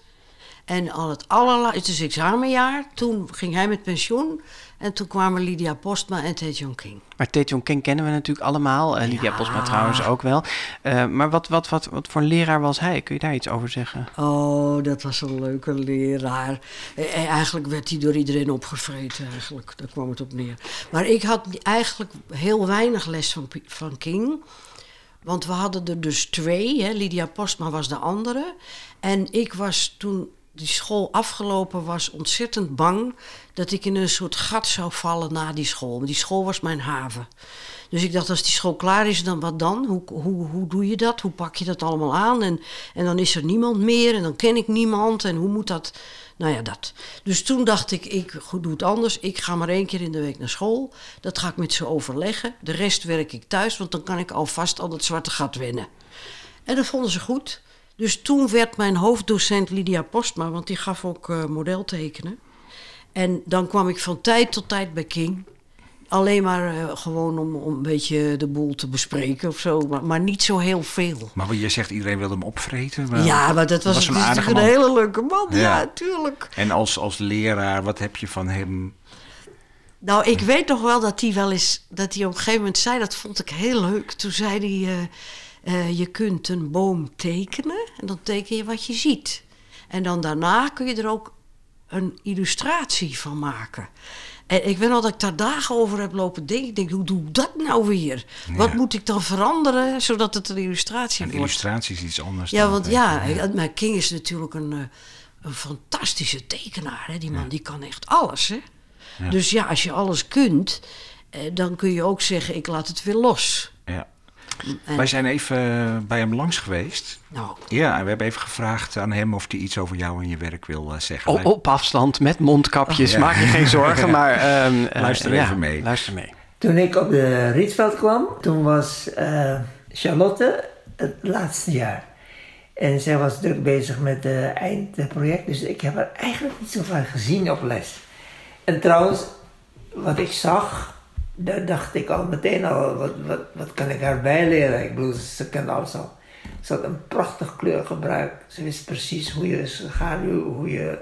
En al het allerlaatste, het is examenjaar, toen ging hij met pensioen. En toen kwamen Lydia Postma en Tae King.
Maar Tae King kennen we natuurlijk allemaal. Eh, Lydia
Ja.
Posma trouwens ook wel. Eh, maar wat, wat, wat, wat voor leraar was hij? Kun je daar iets over zeggen?
Oh, dat was een leuke leraar. Eh, eh, Eigenlijk werd hij door iedereen opgevreten, eigenlijk. Daar kwam het op neer. Maar ik had eigenlijk heel weinig les van, van King. Want we hadden er dus twee. Hè. Lydia Postma was de andere. En ik was toen die school afgelopen was ontzettend bang... dat ik in een soort gat zou vallen na die school. Die school was mijn haven. Dus ik dacht, als die school klaar is, dan wat dan? Hoe, hoe, hoe doe je dat? Hoe pak je dat allemaal aan? En, en dan is er niemand meer en dan ken ik niemand. En hoe moet dat? Nou ja, dat. Dus toen dacht ik, ik doe het anders. Ik ga maar één keer in de week naar school. Dat ga ik met ze overleggen. De rest werk ik thuis, want dan kan ik alvast al dat zwarte gat wennen. En dat vonden ze goed. Dus toen werd mijn hoofddocent Lydia Postma, want die gaf ook eh, modeltekenen. En dan kwam ik van tijd tot tijd bij King. Alleen maar eh, gewoon om, om een beetje de boel te bespreken of zo. Maar, maar niet zo heel veel.
Maar wat je zegt, iedereen wilde hem opvreten. maar-
ja, maar dat was,
was een aardige
een
man.
hele leuke man. Ja,
Ja.
tuurlijk.
En als, als leraar, wat heb je van hem?
Nou, ik weet nog wel dat hij wel eens, dat hij op een gegeven moment zei, dat vond ik heel leuk. Toen zei hij, eh, eh, je kunt een boom tekenen en dan teken je wat je ziet. En dan daarna kun je er ook een illustratie van maken. En ik weet nog dat ik daar dagen over heb lopen denken. Ik denk, hoe doe ik dat nou weer? Wat
Ja.
moet ik dan veranderen, zodat het een illustratie
Een
wordt?
illustratie is iets anders.
Ja,
dan
want
tekenen.
ja, maar King is natuurlijk een, eh, een fantastische tekenaar. Hè? Die man die kan echt alles. Hè? Dus ja, als je alles kunt, eh, dan kun je ook zeggen: ik laat het weer los.
Ja.
En-
Wij zijn even eh, bij hem langs geweest.
Nou,
Ja, en we hebben even gevraagd aan hem of hij iets over jou en je werk wil eh, zeggen.
O- op afstand, met mondkapjes,
Ja.
maak je geen zorgen. [laughs] Maar ehm, eh,
Luister
ja,
even mee.
Luister mee.
Toen ik op de Rietveld kwam, toen was eh, Charlotte het laatste jaar. En zij was druk bezig met het eindproject, dus ik heb er eigenlijk niet zo van gezien op les. En trouwens, wat ik zag, daar dacht ik al meteen al, wat, wat, wat kan ik haar bijleren? Ik bedoel, ze kende alles al. Ze had een prachtig kleurgebruik. Ze wist precies hoe je schaduw, hoe je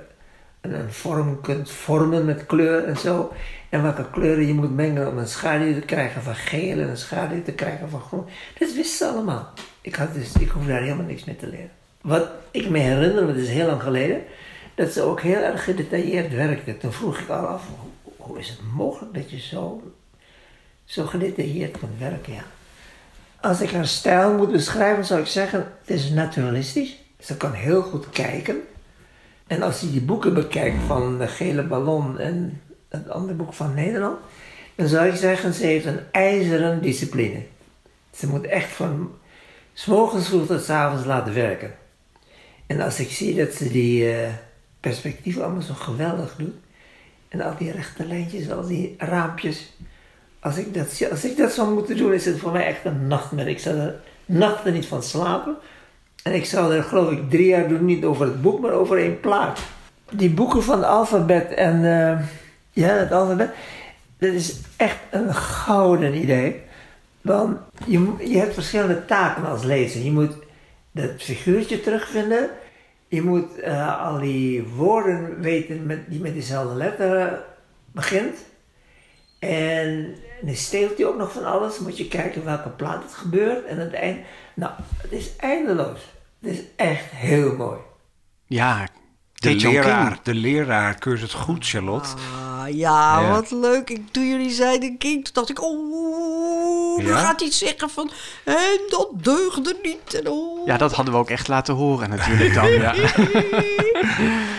een vorm kunt vormen met kleur en zo. En welke kleuren je moet mengen om een schaduw te krijgen van geel en een schaduw te krijgen van groen. Dat wist ze allemaal. Ik, had dus, ik hoef daar helemaal niks mee te leren. Wat ik me herinner, want het is heel lang geleden, dat ze ook heel erg gedetailleerd werkte. Toen vroeg ik al af, hoe is het mogelijk dat je zo, zo gedetailleerd kunt werken? Ja. Als ik haar stijl moet beschrijven, zou ik zeggen, het is naturalistisch. Ze kan heel goed kijken. En als je die boeken bekijkt van de gele ballon en het andere boek van Nederland, dan zou ik zeggen, ze heeft een ijzeren discipline. Ze moet echt van s morgens vroeg tot s avonds laten werken. En als ik zie dat ze die uh, perspectieven allemaal zo geweldig doet, en al die rechte lijntjes, al die raampjes, als ik, dat, als ik dat zou moeten doen, is het voor mij echt een nachtmerrie. Ik zou er nachten niet van slapen. En ik zou er geloof ik drie jaar doen, niet over het boek, maar over één plaat. Die boeken van het alfabet en uh, ja, het alfabet, dat is echt een gouden idee. Want je, je hebt verschillende taken als lezer. Je moet dat figuurtje terugvinden. Je moet uh, al die woorden weten met, die met dezelfde letter begint. En dan steelt hij ook nog van alles. Moet je kijken welke plaat het gebeurt. En aan het eind. Nou, het is eindeloos. Het is echt heel mooi.
Ja,
De
John
leraar,
King.
de leraar keurt het goed, Charlotte.
Ah, ja,
Ja.
wat leuk. Ik, toen jullie zeiden kind, toen dacht ik, oh, dan
Ja?
gaat hij zeggen van, en dat deugde niet. En oh.
Ja, dat hadden we ook echt laten horen natuurlijk dan. Ja. [laughs]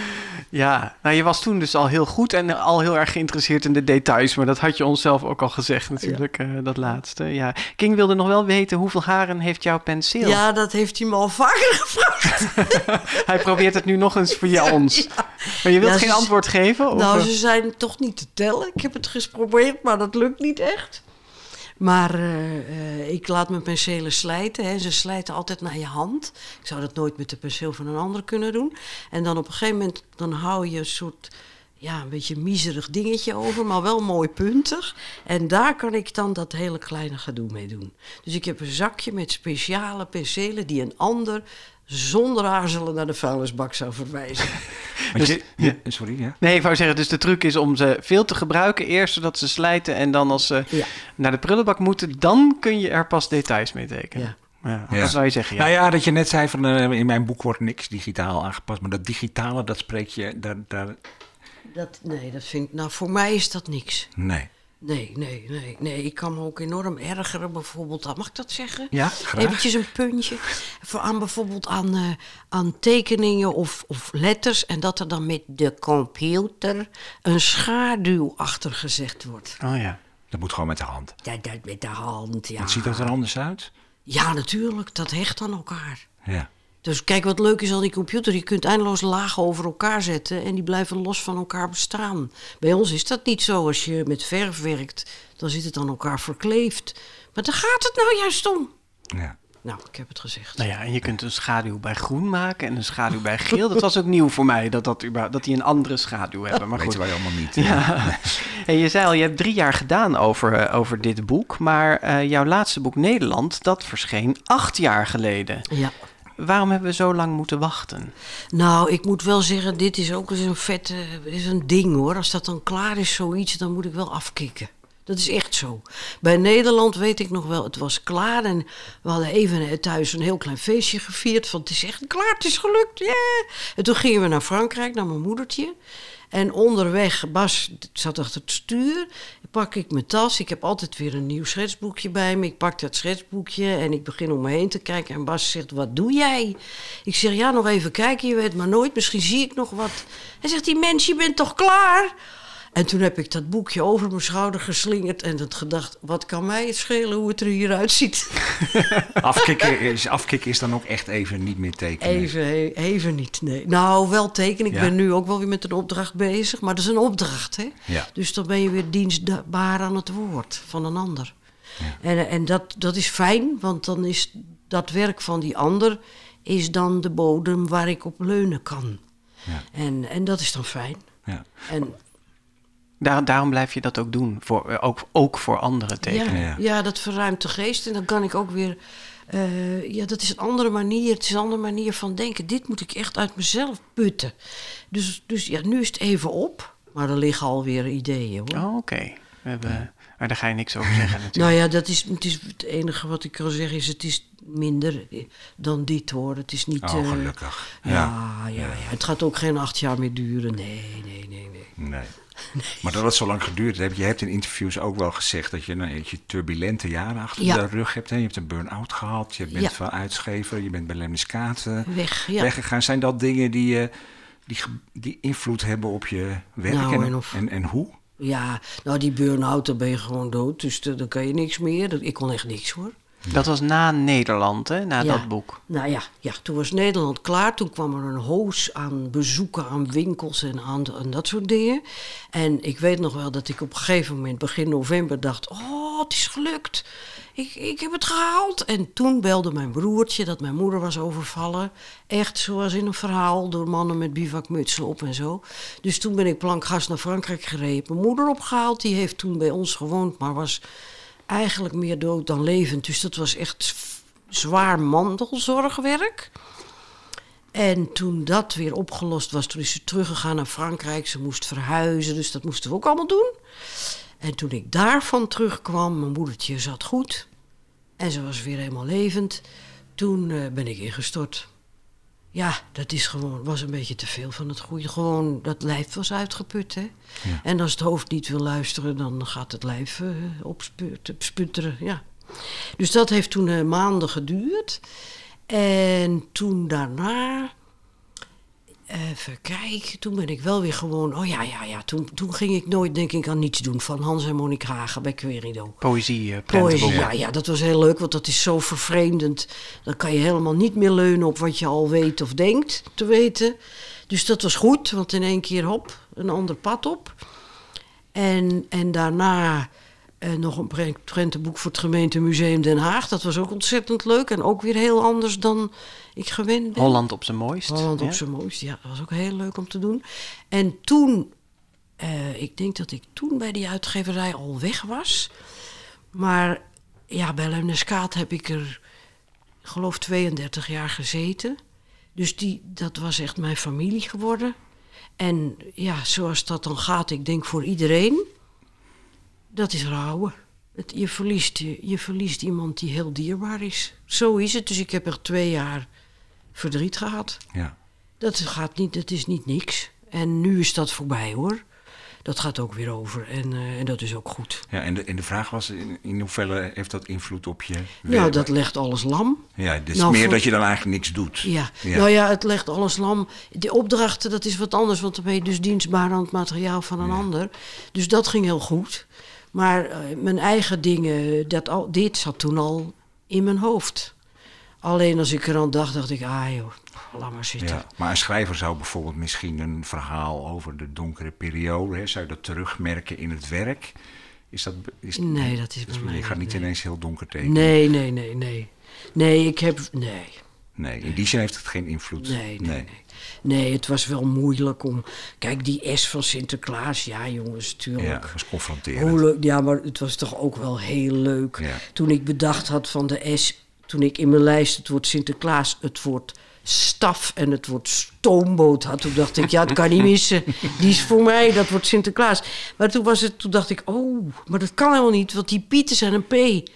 ja, nou je was toen dus al heel goed en al heel erg geïnteresseerd in de details. Maar dat had je ons zelf ook al gezegd natuurlijk, eh, dat laatste. Ja. King wilde nog wel weten hoeveel haren heeft jouw penseel?
Ja, dat heeft hij me al vaker [laughs] gevraagd. [laughs]
Hij probeert het nu nog eens voor jou ons. Maar je wilt
Ja,
geen antwoord geven? Of,
Nou, ze zijn toch niet te tellen. Ik heb het geprobeerd, maar dat lukt niet echt. Maar eh, eh, ik laat mijn penselen slijten. Hè. Ze slijten altijd naar je hand. Ik zou dat nooit met de penseel van een ander kunnen doen. En dan op een gegeven moment dan hou je een soort... Ja, een beetje een miserig dingetje over, maar wel mooi puntig. En daar kan ik dan dat hele kleine gedoe mee doen. Dus ik heb een zakje met speciale penselen die een ander zonder aarzelen naar de vuilnisbak zou verwijzen. [laughs]
Want
Dus-
je, ja, sorry, ja.
Nee, ik wou zeggen, dus de truc is om ze veel te gebruiken. Eerst zodat ze slijten en dan als ze
Ja.
naar de prullenbak moeten, dan kun je er pas details mee tekenen.
Ja.
Ja,
Ja.
Dat zou je zeggen, ja.
Nou ja, dat je net zei van eh, in mijn boek wordt niks digitaal aangepast. Maar dat digitale, dat spreek je, daar, daar,
Dat, nee, dat vind ik. Nou, voor mij is dat niks.
nee.
Nee, nee, nee, nee. Ik kan me ook enorm ergeren, bijvoorbeeld. Mag ik dat zeggen?
Ja, graag.
Eventjes een puntje. Voor aan bijvoorbeeld aan, eh, aan tekeningen of, of letters. En dat er dan met de computer een schaduw achter gezegd wordt.
Oh ja.
Dat moet gewoon met de hand.
Ja, dat met de hand, ja.
Wat ziet dat er anders uit?
Ja, natuurlijk. Dat hecht aan elkaar.
Ja.
Dus kijk, wat leuk is aan die computer. Je kunt eindeloos lagen over elkaar zetten en die blijven los van elkaar bestaan. Bij ons is dat niet zo. Als je met verf werkt, dan zit het aan elkaar verkleefd. Maar daar gaat het nou juist om.
ja.
Nou, ik heb het gezegd.
Nou ja, en je kunt een schaduw bij groen maken en een schaduw bij geel. Dat was ook nieuw voor mij, dat, dat, dat die een andere schaduw hebben. Maar goed.
Weten wij allemaal niet.
Ja. [laughs] En je zei al, je hebt drie jaar gedaan over, eh, over dit boek. Maar eh, jouw laatste boek Nederland, dat verscheen acht jaar geleden.
Ja.
Waarom hebben we zo lang moeten wachten?
Nou, ik moet wel zeggen, dit is ook eens een vette is een ding hoor. Als dat dan klaar is, zoiets, dan moet ik wel afkicken. Dat is echt zo. Bij Nederland weet ik nog wel, het was klaar en we hadden even thuis een heel klein feestje gevierd. Van het is echt klaar, het is gelukt, yeah! En toen gingen we naar Frankrijk, naar mijn moedertje. En onderweg, Bas zat achter het stuur, pak ik mijn tas. Ik heb altijd weer een nieuw schetsboekje bij me. Ik pak dat schetsboekje en ik begin om me heen te kijken. En Bas zegt, wat doe jij? Ik zeg, ja, nog even kijken, je weet maar nooit. Misschien zie ik nog wat. Hij zegt, die mens, je bent toch klaar? En toen heb ik dat boekje over mijn schouder geslingerd en het gedacht, wat kan mij het schelen hoe het er hieruit ziet? [laughs]
Afkicken, is, is dan ook echt even niet meer tekenen.
Even, even niet, nee. Nou, wel tekenen. Ik
Ja.
ben nu ook wel weer met een opdracht bezig, maar dat is een opdracht, hè?
Ja.
Dus dan ben je weer dienstbaar aan het woord van een ander. En, en dat, dat is fijn, want dan is dat werk van die ander is dan de bodem waar ik op leunen kan.
Ja.
En, en dat is dan fijn.
Ja.
En
Daar, daarom blijf je dat ook doen, voor, eh, ook, ook voor anderen tekenen.
ja,
ja.
ja. dat verruimt de geest. En dan kan ik ook weer. eh, ja, dat is een andere manier. Het is een andere manier van denken. Dit moet ik echt uit mezelf putten. Dus, dus ja, nu is het even op. Maar er liggen alweer ideeën hoor.
Oh, oké. We hebben- Maar daar ga je niks over zeggen natuurlijk.
Nou ja, dat is, het, is het enige wat ik kan zeggen is: het is minder eh, dan dit hoor. Het is niet.
Oh,
eh,
gelukkig.
Ja, ja, ja, Het gaat ook geen acht jaar meer duren. Nee, nee, nee, nee. [laughs]
Nee. Maar dat het zo lang geduurd heeft. Je hebt in interviews ook wel gezegd dat je, nou, dat je turbulente jaren achter
Ja.
de rug hebt. Hè? Je hebt een burn-out gehad. Je bent
Ja.
van uitgever. Je bent bij Lemniskaat eh,
Weg, ja.
weggegaan. Zijn dat dingen die, eh, die, die invloed hebben op je werk?
Nou,
en,
en of-
en, en hoe?
Ja, nou die burn-out, dan ben je gewoon dood. Dus dan kan je niks meer. Ik kon echt niks hoor.
Dat was na Nederland, hè? Na
Ja.
dat boek.
Nou ja, ja, toen was Nederland klaar. Toen kwam er een hoos aan bezoeken aan winkels en aan en dat soort dingen. En ik weet nog wel dat ik op een gegeven moment, begin november, dacht: Oh, het is gelukt. Ik, ik heb het gehaald. En toen belde mijn broertje dat mijn moeder was overvallen. Echt zoals in een verhaal door mannen met bivakmutsen op en zo. Dus toen ben ik plankgas naar Frankrijk gereden. Mijn moeder opgehaald. Die heeft toen bij ons gewoond, maar was eigenlijk meer dood dan levend. Dus dat was echt zwaar mantelzorgwerk. En toen dat weer opgelost was, toen is ze teruggegaan naar Frankrijk. Ze moest verhuizen, dus dat moesten we ook allemaal doen. En toen ik daarvan terugkwam, mijn moedertje zat goed. En ze was weer helemaal levend. Toen eh, ben ik ingestort. Ja, dat is gewoon, was een beetje te veel van het goede. Gewoon, dat lijf was uitgeput, hè. En als het hoofd niet wil luisteren, dan gaat het lijf eh opspu- sputteren, ja. Dus dat heeft toen eh, maanden geduurd. En toen daarna, even kijken, toen ben ik wel weer gewoon... Oh ja, ja, ja, toen, toen ging ik nooit, denk ik, aan niets doen. Van Hans en Monique Hagen bij Querido.
Poëzie, eh,
Poëzie, ja, ja, dat was heel leuk, want dat is zo vervreemdend. Dan kan je helemaal niet meer leunen op wat je al weet of denkt te weten. Dus dat was goed, want in één keer hop, een ander pad op. En, en daarna eh, nog een pre- prentenboek voor het gemeentemuseum Den Haag. Dat was ook ontzettend leuk en ook weer heel anders dan ik gewend ben.
Holland op zijn mooist.
Holland op zijn mooist, ja, dat was ook heel leuk om te doen. En toen, eh, ik denk dat ik toen bij die uitgeverij al weg was. Maar ja, bij Lemneskaat heb ik er, geloof 32 jaar gezeten. Dus die, dat was echt mijn familie geworden. En ja, zoals dat dan gaat, ik denk voor iedereen, dat is rouwen. Het, je, verliest, je, je verliest iemand die heel dierbaar is. Zo is het. Dus ik heb er twee jaar verdriet gehad.
Ja.
Dat, gaat niet, dat is niet niks. En nu is dat voorbij hoor. Dat gaat ook weer over. En, eh, en dat is ook goed.
Ja, en, de, en de vraag was, in, in hoeverre heeft dat invloed op je
Nou, dat legt alles lam.
Ja, dus
Nou,
meer
voor-
dat je dan eigenlijk niks doet.
Ja.
Ja.
nou ja, het legt alles lam. De opdrachten, dat is wat anders, want dan ben je dus dienstbaar aan het materiaal van een ander. Dus dat ging heel goed. Maar eh, mijn eigen dingen, dat al, dit zat toen al in mijn hoofd. Alleen als ik er aan dacht, dacht ik, ah joh, laat maar zitten.
Ja, maar een schrijver zou bijvoorbeeld misschien een verhaal over de donkere periode, hè, zou je dat terugmerken in het werk? Is dat, is,
Nee, dat is
dus
bij mij
Je gaat
niet,
niet
nee.
ineens heel donker tekenen.
Nee, nee, nee, nee. Nee, ik heb, nee.
Nee, in die zin heeft het geen invloed.
Nee, nee, nee. Nee, het was wel moeilijk om... Kijk, die S van Sinterklaas, ja jongens, tuurlijk.
Ja, was confronterend.
Hoe leuk, ja, maar het was toch ook wel heel leuk.
Ja.
Toen ik bedacht had van de S, toen ik in mijn lijst het woord Sinterklaas, het woord staf en het woord stoomboot had, toen dacht ik, ja, het kan niet missen. Die is voor mij, dat wordt Sinterklaas. Maar toen, was het, toen dacht ik, oh, maar dat kan helemaal niet, want die Pieten zijn een P.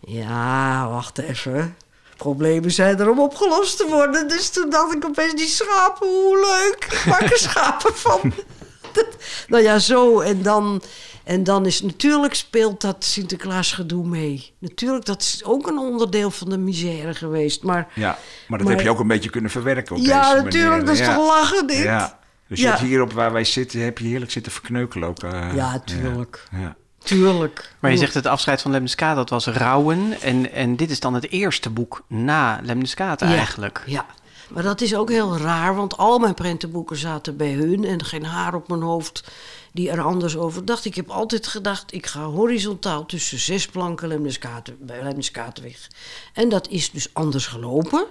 Ja, wacht even. Problemen zijn er om opgelost te worden. Dus toen dacht ik opeens, die schapen, hoe leuk. Maak er schapen van. [laughs] Dat- nou ja, zo. En dan, en dan is natuurlijk speelt dat Sinterklaas gedoe mee. Natuurlijk, dat is ook een onderdeel van de misère geweest. Maar
Ja, maar dat
Maar-
heb je ook een beetje kunnen verwerken op
ja,
deze
natuurlijk,
manier.
dat is
ja.
toch lachen dit?
Ja, dus je
Ja.
hier op waar wij zitten, heb je heerlijk zitten verkneukelen ook. eh,
Ja, tuurlijk.
Ja, ja.
Tuurlijk.
Maar je zegt het afscheid van Lemniskaat, dat was rouwen. En, en dit is dan het eerste boek na Lemniskaat
Ja.
eigenlijk.
Ja, maar dat is ook heel raar, want al mijn prentenboeken zaten bij hun en geen haar op mijn hoofd die er anders over dacht. Ik heb altijd gedacht, ik ga horizontaal tussen zes planken Lemniskaten, bij Lemniskaten weg. En dat is dus anders gelopen.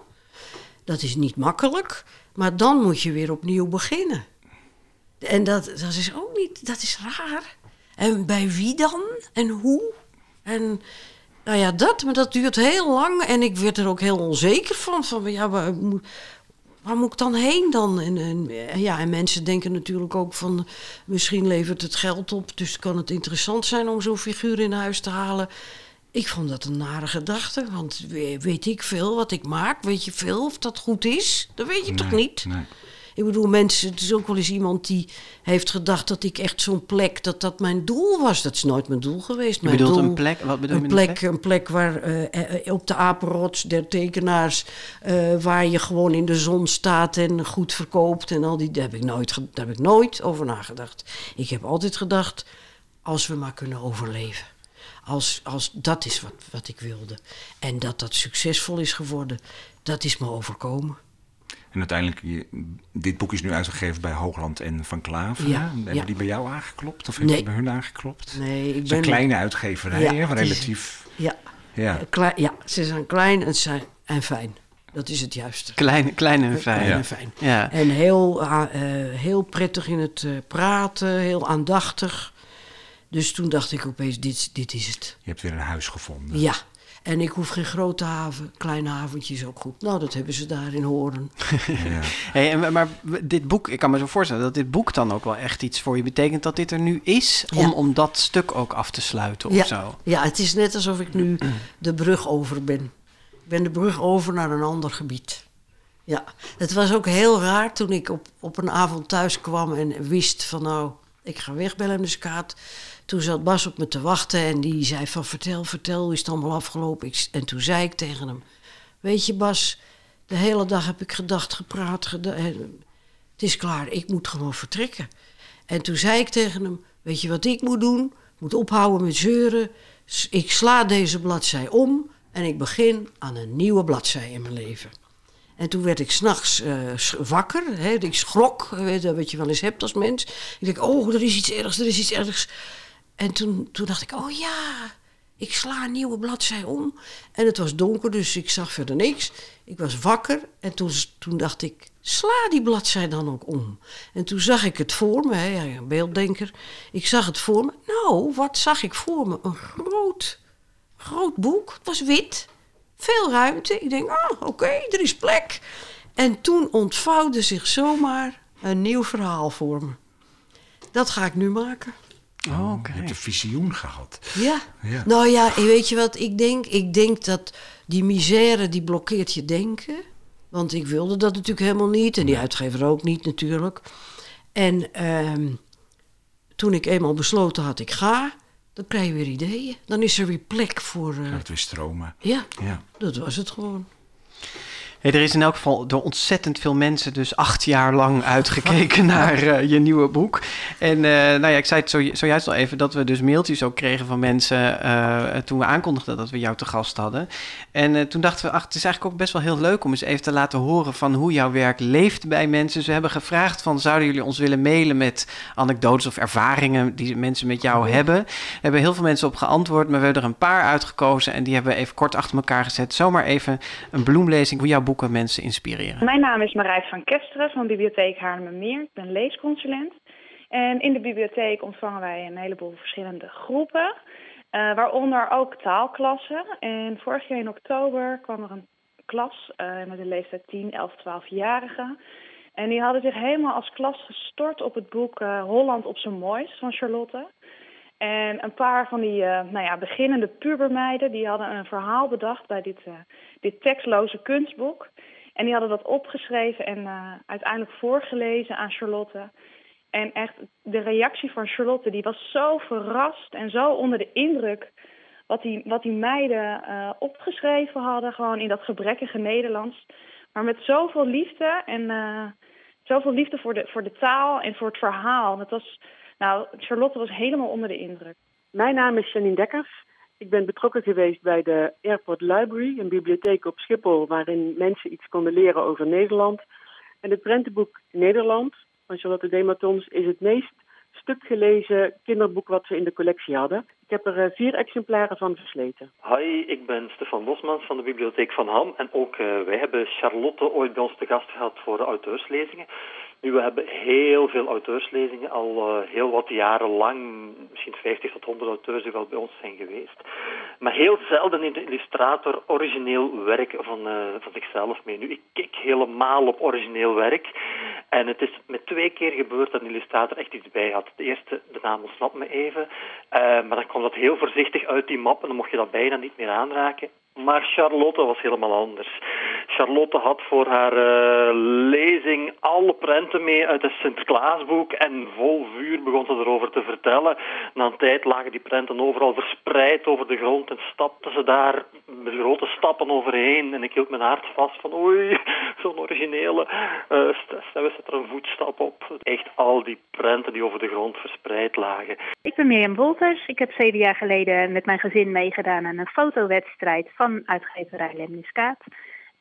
Dat is niet makkelijk, maar dan moet je weer opnieuw beginnen. En dat, dat is ook niet, dat is raar. En bij wie dan? En hoe? En nou ja, dat, maar dat duurt heel lang. En ik werd er ook heel onzeker van. Van ja, waar moet ik dan heen dan? En, en, ja, en mensen denken natuurlijk ook van... misschien levert het geld op, dus kan het interessant zijn... om zo'n figuur in huis te halen. Ik vond dat een nare gedachte. Want we- weet ik veel wat ik maak? Weet je veel of dat goed is? Dat weet je toch niet?
Nee.
Ik bedoel, mensen, het is ook wel eens iemand die heeft gedacht dat ik echt zo'n plek, dat dat mijn doel was. Dat is nooit mijn doel geweest.
Je
Mijn
bedoelt
doel,
een plek? Wat bedoel je
een
een
plek, een plek waar eh, eh, op de apenrots der tekenaars, eh, waar je gewoon in de zon staat en goed verkoopt en al die. Daar heb ik nooit, daar heb ik nooit over nagedacht. Ik heb altijd gedacht, als we maar kunnen overleven. Als, als dat is wat, wat ik wilde. En dat dat succesvol is geworden, dat is me overkomen.
En uiteindelijk, je, dit boek is nu uitgegeven bij Hoogland en Van Klaver.
Ja,
hè? Hebben
ja.
die bij jou aangeklopt? Of hebben die bij hun aangeklopt?
Nee, ik
Het is
ben
een kleine uitgeverij,
Ja,
relatief.
Ja,
Ja.
Klei- ja, ze zijn klein en, zijn, en fijn. Dat is het juiste.
Klein, klein en fijn.
Klein
Ja.
en fijn.
Ja.
En heel, eh, heel prettig in het eh, praten, heel aandachtig. Dus toen dacht ik opeens, dit, dit is het.
Je hebt weer een huis gevonden.
Ja. En ik hoef geen grote haven, kleine haventjes ook goed. Nou, dat hebben ze daar in Horen. [laughs]
Ja. [laughs]
Hey, en, maar dit boek, ik kan me zo voorstellen dat dit boek dan ook wel echt iets voor je betekent dat dit er nu is, om,
Ja.
om dat stuk ook af te sluiten of
ja.
zo.
ja, het is net alsof ik nu [clears throat] de brug over ben. Ik ben de brug over naar een ander gebied. Ja, het was ook heel raar toen ik op, op een avond thuis kwam en wist van nou, ik ga weg bij Lemniskaat. Toen zat Bas op me te wachten en die zei van vertel, vertel, hoe is het allemaal afgelopen? Ik, en toen zei ik tegen hem, weet je Bas, de hele dag heb ik gedacht, gepraat, geda- eh, het is klaar, ik moet gewoon vertrekken. En toen zei ik tegen hem, weet je wat ik moet doen? Ik moet ophouden met zeuren. Ik sla deze bladzij om en ik begin aan een nieuwe bladzij in mijn leven. En toen werd ik s'nachts nachts wakker. Hè, ik schrok, weet je, wat je wel eens hebt als mens. Ik denk, oh, er is iets ergs, er is iets ergs. En toen, toen dacht ik, oh ja, ik sla een nieuwe bladzij om. En het was donker, dus ik zag verder niks. Ik was wakker en toen, toen dacht ik, sla die bladzij dan ook om. En toen zag ik het voor me, een beelddenker. Ik zag het voor me. Nou, wat zag ik voor me? Een groot, groot boek. Het was wit. Veel ruimte. Ik denk, ah, oké, er is plek. En toen ontvouwde zich zomaar een nieuw verhaal voor me. Dat ga ik nu maken.
Oh, oké.
Je hebt een visioen gehad.
Ja.
Ja.
Nou ja, weet je wat ik denk? Ik denk dat die misère die blokkeert je denken. Want ik wilde dat natuurlijk helemaal niet. En die uitgever ook niet natuurlijk. En ehm, toen ik eenmaal besloten had, ik ga, dan krijg je weer ideeën. Dan is er weer plek voor. eh,
Gaat het weer stromen.
ja,
Ja.
dat was het gewoon.
Hey, er is in elk geval door ontzettend veel mensen dus acht jaar lang uitgekeken [laughs] naar eh, je nieuwe boek. En eh, nou ja, ik zei het zo, zojuist al even dat we dus mailtjes ook kregen van mensen eh, toen we aankondigden dat we jou te gast hadden. En toen dachten we, ach, het is eigenlijk ook best wel heel leuk om eens even te laten horen van hoe jouw werk leeft bij mensen. Dus we hebben gevraagd van, zouden jullie ons willen mailen met anekdotes of ervaringen die mensen met jou hebben? Er hebben heel veel mensen op geantwoord, maar we hebben er een paar uitgekozen en die hebben we even kort achter elkaar gezet. Zomaar even een bloemlezing hoe jouw boeken mensen inspireren.
Mijn naam is Marijs van Kesteren van Bibliotheek Haarlemmermeer. Ik ben leesconsulent. En in de bibliotheek ontvangen wij een heleboel verschillende groepen, eh, waaronder ook taalklassen. En vorig jaar in oktober kwam er een klas eh, met een leeftijd 10, 11, 12-jarigen. En die hadden zich helemaal als klas gestort op het boek eh, Holland op zijn mooist van Charlotte. En een paar van die eh, nou ja, beginnende pubermeiden die hadden een verhaal bedacht bij dit, eh, dit tekstloze kunstboek. En die hadden dat opgeschreven en eh, uiteindelijk voorgelezen aan Charlotte. En echt, de reactie van Charlotte die was zo verrast en zo onder de indruk wat die, wat die meiden opgeschreven hadden, gewoon in dat gebrekkige Nederlands. Maar met zoveel liefde en zoveel liefde voor de, voor de taal en voor het verhaal. Dat was, nou, Charlotte was helemaal onder de indruk.
Mijn naam is Janine Dekkers. Ik ben betrokken geweest bij de Airport Library, een bibliotheek op Schiphol waarin mensen iets konden leren over Nederland. En het prentenboek Nederland van Charlotte Dematons is het meest stuk gelezen kinderboek wat we in de collectie hadden. Ik heb er eh, vier exemplaren van versleten.
Hi, ik ben Stefan Bosmans van de Bibliotheek van Ham. En ook uh, wij hebben Charlotte ooit bij ons te gast gehad voor de auteurslezingen. Nu, we hebben heel veel auteurslezingen, al uh, heel wat jaren lang, misschien 50 tot 100 auteurs die wel bij ons zijn geweest. Maar heel zelden in de illustrator origineel werk van, uh, van zichzelf mee. Nu, ik kijk helemaal op origineel werk. En het is met twee keer gebeurd dat een illustrator echt iets bij had. De eerste, de naam ontsnapt me even. Uh, maar dan kwam dat heel voorzichtig uit die map en dan mocht je dat bijna niet meer aanraken. Maar Charlotte was helemaal anders. Charlotte had voor haar uh, lezing alle prenten mee uit het Sinterklaasboek en vol vuur begon ze erover te vertellen. Na een tijd lagen die prenten overal verspreid over de grond en stapte ze daar met grote stappen overheen. En ik hield mijn hart vast van oei, zo'n originele. Uh, stel zet er een voetstap op. Echt al die prenten die over de grond verspreid lagen.
Ik ben Mirjam Wolters. Ik heb zeven jaar geleden met mijn gezin meegedaan aan een fotowedstrijd van uitgeverij Lemniskaat.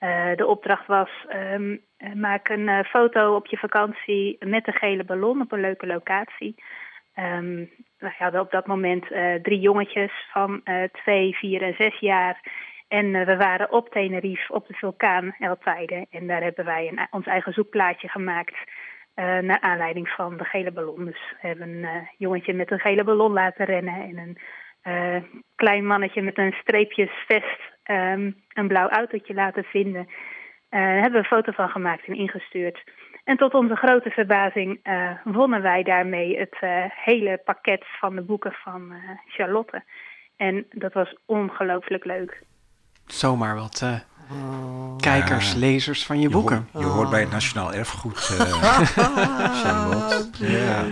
Uh, de opdracht was: um, maak een uh, foto op je vakantie met een gele ballon op een leuke locatie. Um, we hadden op dat moment uh, drie jongetjes van twee, vier en zes jaar. En we waren op Tenerife op de vulkaan El Teide. En daar hebben wij een, ons eigen zoekplaatje gemaakt. naar aanleiding van de gele ballon. Dus we hebben een jongetje met een gele ballon laten rennen. En een klein mannetje met een streepjesvest um, een blauw autootje laten vinden. Uh, daar hebben we een foto van gemaakt en ingestuurd. En tot onze grote verbazing uh, wonnen wij daarmee het hele pakket van de boeken van Charlotte. En dat was ongelooflijk leuk.
Zomaar wat oh. kijkers, ja. lezers van je,
je
boeken.
Hoort, je hoort bij het Nationaal Erfgoed, [laughs] Charlotte. Ja.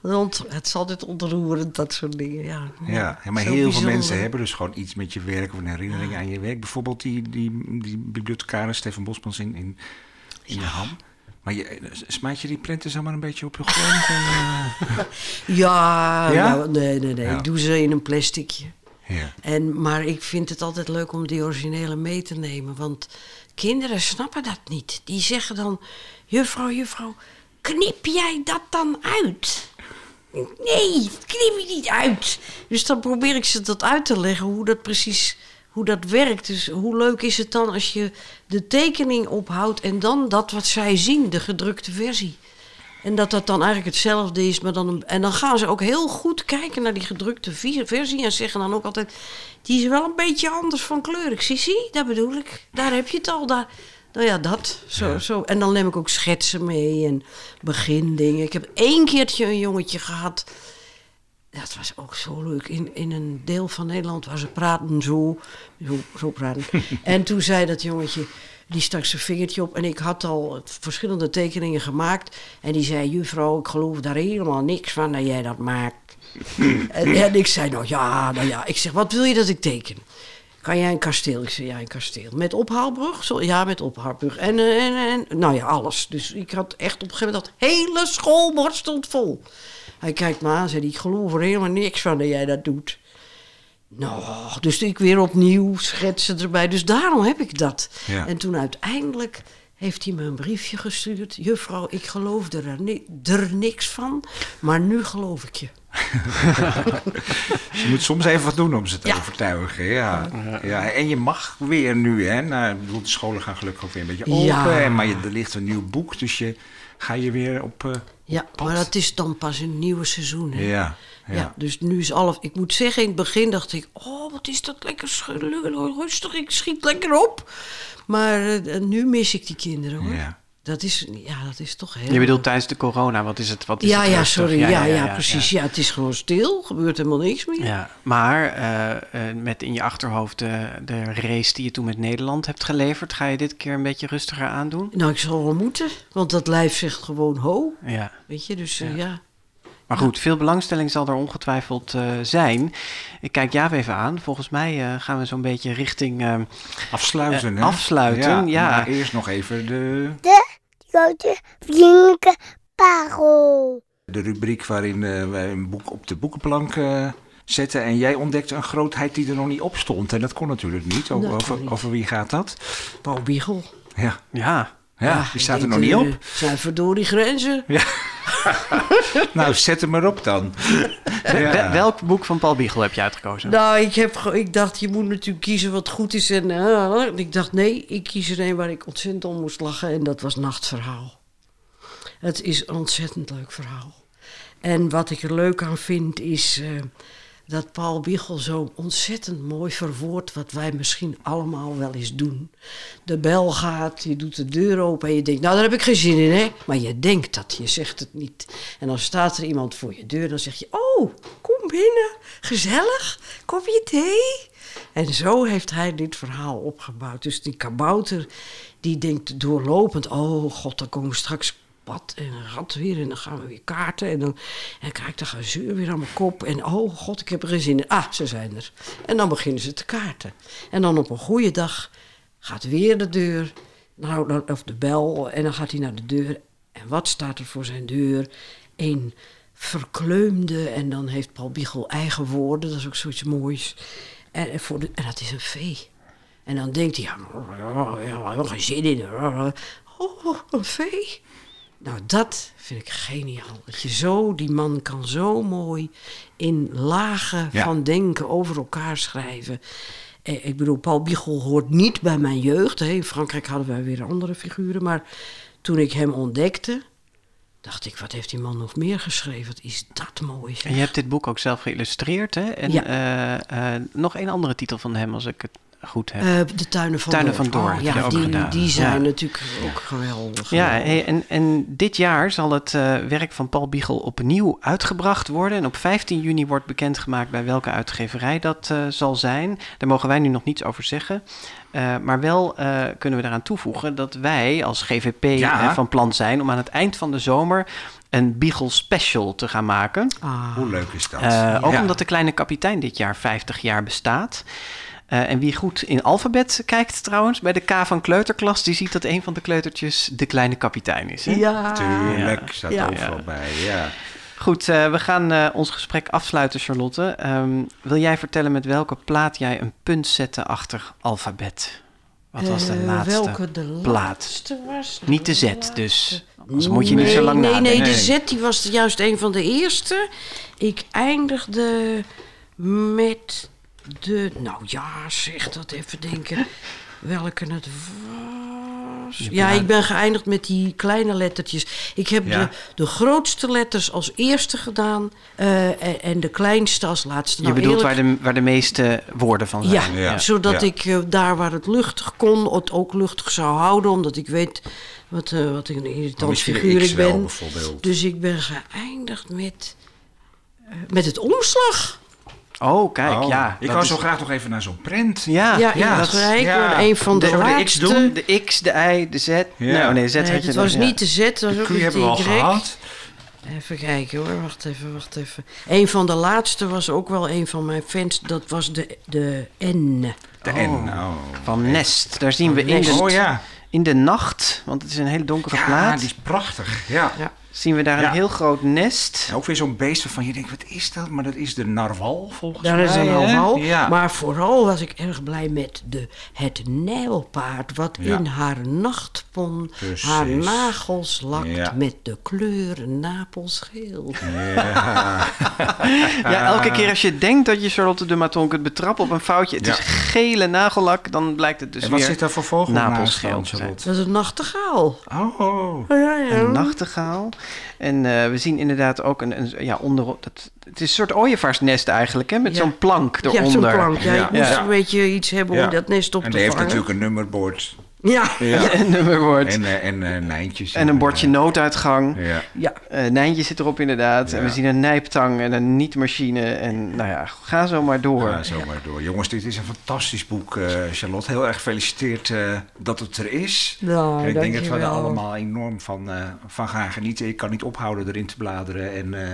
Want het is altijd ontroerend, dat soort dingen. Ja,
ja, ja maar heel bijzonder. veel mensen hebben dus gewoon iets met je werk of een herinnering ja. aan je werk. Bijvoorbeeld die, die, die bibliothecaris Stefan Bosmans in, in, in ja. de Ham. Maar je, smijt je die prenten zomaar een beetje op je grond? [laughs] En,
ja, ja? Nou, nee, nee, nee. Ik doe ze in een plasticje.
Ja.
En, maar ik vind het altijd leuk om die originele mee te nemen. Want kinderen snappen dat niet. Die zeggen dan, juffrouw, juffrouw, knip jij dat dan uit? Nee, knip je niet uit. Dus dan probeer ik ze dat uit te leggen, hoe dat precies hoe dat werkt. Dus hoe leuk is het dan als je de tekening ophoudt en dan dat wat zij zien, de gedrukte versie. En dat dat dan eigenlijk hetzelfde is, maar dan. En dan gaan ze ook heel goed kijken naar die gedrukte versie en zeggen dan ook altijd: die is wel een beetje anders van kleur. Ik zie, zie, dat bedoel ik. Daar heb je het al. Daar, nou ja, dat. Zo, ja. zo. En dan neem ik ook schetsen mee en begindingen. Ik heb één keertje een jongetje gehad. Dat was ook zo leuk. In, in een deel van Nederland waar ze praten zo. Zo, zo praten. [laughs] en toen zei dat jongetje, die stak zijn vingertje op. En ik had al verschillende tekeningen gemaakt. En die zei, juffrouw, ik geloof daar helemaal niks van dat jij dat maakt. [laughs] en, en ik zei, nou ja, nou ja. Ik zeg, wat wil je dat ik teken? Kan jij een kasteel? Ik zei, ja, een kasteel. Met ophaalbrug? Zo, ja, met ophaalbrug. En, en, en, nou ja, alles. Dus ik had echt op een gegeven moment dat hele schoolbord stond vol. Hij kijkt me aan en zei, ik geloof er helemaal niks van dat jij dat doet. Nou, dus ik weer opnieuw schetsen erbij. Dus daarom heb ik dat.
Ja.
En toen uiteindelijk heeft hij me een briefje gestuurd. Juffrouw, ik geloofde er, ni er niks van, maar nu geloof ik je. [laughs]
je moet soms even wat doen om ze te ja. overtuigen. Ja. Ja. En je mag weer nu, hè? Nou, de scholen gaan gelukkig ook weer een beetje open.
Ja.
Maar je, er ligt een nieuw boek, dus je ga je weer op. Uh,
ja, maar dat is dan pas een nieuwe seizoen. Hè?
Ja,
ja. ja. dus nu is alles. Ik moet zeggen, in het begin dacht ik: Oh, wat is dat lekker rustig. Ik schiet lekker op. Maar uh, nu mis ik die kinderen hoor.
Ja.
Dat is, ja, dat is toch heel...
Je bedoelt tijdens de corona, wat is het? Wat is
ja,
het
ja, sorry. Ja, ja, ja, ja precies. Ja. het is gewoon stil. gebeurt helemaal niks meer.
Ja, maar uh, uh, met in je achterhoofd de, de race die je toen met Nederland hebt geleverd... ga je dit keer een beetje rustiger aandoen?
Nou, ik zal wel moeten. Want dat lijf zegt gewoon ho.
Ja.
Weet je, dus uh, ja.
Maar goed, veel belangstelling zal er ongetwijfeld uh, zijn. Ik kijk Jaap even aan. Volgens mij uh, gaan we zo'n beetje richting... Uh,
afsluiten, hè?
Afsluiten, ja. ja.
Maar eerst nog even de...
De grote vriendelijke parel.
De rubriek waarin wij een boek op de boekenplank zetten. En jij ontdekte een grootheid die er nog niet op stond. En dat kon natuurlijk niet. Over, over, over wie gaat dat?
Paul Biegel.
Ja.
Ja.
Ja, die staat er nog niet op.
Zijn verdorie grenzen.
Ja. [laughs] nou, zet hem maar op dan.
Wel- wel- Welk boek van Paul Biegel heb je uitgekozen?
Nou, ik, heb, ik dacht, je moet natuurlijk kiezen wat goed is. En eh, ik dacht, nee, ik kies er een waar ik ontzettend om moest lachen. En dat was Nachtverhaal. Het is een ontzettend leuk verhaal. En wat ik er leuk aan vind, is eh, dat Paul Biegel zo ontzettend mooi verwoordt... wat wij misschien allemaal wel eens doen. De bel gaat, je doet de deur open en je denkt... nou, daar heb ik geen zin in, hè? Maar je denkt dat, je zegt het niet. En dan staat er iemand voor je deur, dan zeg je... oh, kom binnen, gezellig, kopje thee. En zo heeft hij dit verhaal opgebouwd. Dus die kabouter, die denkt doorlopend... oh god, dan komen straks en een rat weer... en dan gaan we weer kaarten en dan, en krijg ik de gezeur weer aan mijn kop... en oh god, ik heb er geen zin in. Ah, ze zijn er. En dan beginnen ze te kaarten. En dan op een goede dag gaat weer de deur... Nou, of de bel, en dan gaat hij naar de deur. En wat staat er voor zijn deur? Een verkleumde, en dan heeft Paul Biegel eigen woorden, dat is ook zoiets moois. En, voor de, en dat is een vee. En dan denkt hij, ja, ja, heb geen zin in. Oh, een vee. Nou, dat vind ik geniaal. Dat je zo, die man kan zo mooi in lagen
Ja.
van denken over elkaar schrijven. Eh, Ik bedoel, Paul Biegel hoort niet bij mijn jeugd. Hè. In Frankrijk hadden wij weer andere figuren. Maar toen ik hem ontdekte, dacht ik, wat heeft die man nog meer geschreven? Wat is dat mooi. zeg.
En je hebt dit boek ook zelf geïllustreerd, hè? En
Ja.
eh, eh, nog een andere titel van hem, als ik het goed heb.
Eh, de Tuinen van
Tuinen
Door.
van Door
Oh, ja, die, die zijn
Ja.
natuurlijk ook geweldig.
Ja, en, en dit jaar zal het eh, werk van Paul Biegel opnieuw uitgebracht worden. En op 15 juni wordt bekendgemaakt bij welke uitgeverij dat eh, zal zijn. Daar mogen wij nu nog niets over zeggen. Eh, maar wel eh, kunnen we daaraan toevoegen dat wij als GVP
Ja.
van plan zijn om aan het eind van de zomer een Biegel special te gaan maken.
Ah.
Hoe leuk is dat?
Eh, ook
Ja.
omdat de Kleine Kapitein dit jaar 50 jaar bestaat. Eh, en wie goed in alfabet kijkt trouwens, bij de K van kleuterklas, die ziet dat een van de kleutertjes de Kleine Kapitein is. Hè?
Ja.
Tuurlijk, staat
Ja.
overal
Ja.
bij. Ja.
Goed, eh, we gaan eh, ons gesprek afsluiten, Charlotte. Ehm, wil jij vertellen met welke plaat jij een punt zette achter alfabet? Wat was de laatste
welke de
plaat?
laatste was?
Niet de Z dus. Anders moet je niet
nee,
zo lang
nee,
nadenken.
Nee, de Z die was juist een van de eerste. Ik eindigde met de... Nou ja, zeg dat even denken. Welke het was... Ja, ik ben geëindigd met die kleine lettertjes. Ik heb
Ja.
de, de grootste letters als eerste gedaan... eh, en, en de kleinste als laatste.
Je
Nou,
bedoelt
eerlijk-
waar de, waar de meeste woorden van zijn.
Ja.
zodat
Ja.
ik eh, daar waar het luchtig kon, het ook luchtig zou houden. Omdat ik weet wat, eh, wat een irritant figuur ik ben.
bijvoorbeeld.
Dus ik ben geëindigd met, eh, met het omslag.
Oh, kijk,
Oh,
ja.
Ik
dat
wou
is-
zo graag nog even naar zo'n prent.
Ja,
ja,
ja, dat-
Rijk,
ja.
een van de,
de X doen?
De X, de Y, de Z. Nou, nee, Z
Nee,
had je
het
dan,
was
ja.
niet de Z, het was
De
ook
Q
niet
hebben we al gehad.
Even kijken hoor, wacht even, wacht even. Een van de laatste was ook wel een van mijn fans, dat was de, de N.
De
Oh.
N. Oh.
Van Nest. Daar zien we in de,
Oh ja.
in de nacht, want het is een hele donkere
Ja,
plaat,
die is prachtig. Ja.
Ja.
Zien we daar
Ja.
een heel groot nest.
Ook weer zo'n beest waarvan je denkt, wat is dat? Maar dat is de narwal volgens
Daar
mij.
is een.
Ja.
Maar vooral was ik erg blij met de, het nijlpaard... wat
Ja.
in haar nachtpon
Precies.
haar nagels lakt...
Ja.
met de kleur napelsgeel. [laughs]
Ja.
Ja, elke keer als je denkt dat je Charlotte de Maton kunt betrappen op een foutje, het
Ja.
is gele nagellak, dan blijkt het dus
en wat
weer
zit daar voor vogel
napelscheel?
Dat is een nachtegaal.
Oh.
Ja, ja.
Een nachtegaal. En eh, we zien inderdaad ook een, een ja, onder, dat, het is een soort ooievaarsnest eigenlijk, hè, met
Ja.
zo'n plank
Ja,
eronder.
zo'n plank. Ja,
Ja.
ik moest
Ja.
een beetje iets hebben
Ja.
om dat nest op
En
te
die heeft
vangen.
natuurlijk een nummerbord.
Ja.
Ja.
een nummerbord.
En, eh, en eh, Nijntjes.
En een bordje nooduitgang.
Ja.
ja.
Eh Nijntje zit erop inderdaad. En we zien een nijptang en een nietmachine. En nou ja, ga zo maar door.
Ja, zo maar door. Jongens, dit is een fantastisch boek, eh, Charlotte. Heel erg gefeliciteerd eh, dat het er is.
Nou,
En ik denk dat we er allemaal enorm van, eh, van gaan genieten. Ik kan niet ophouden erin te bladeren. En, eh,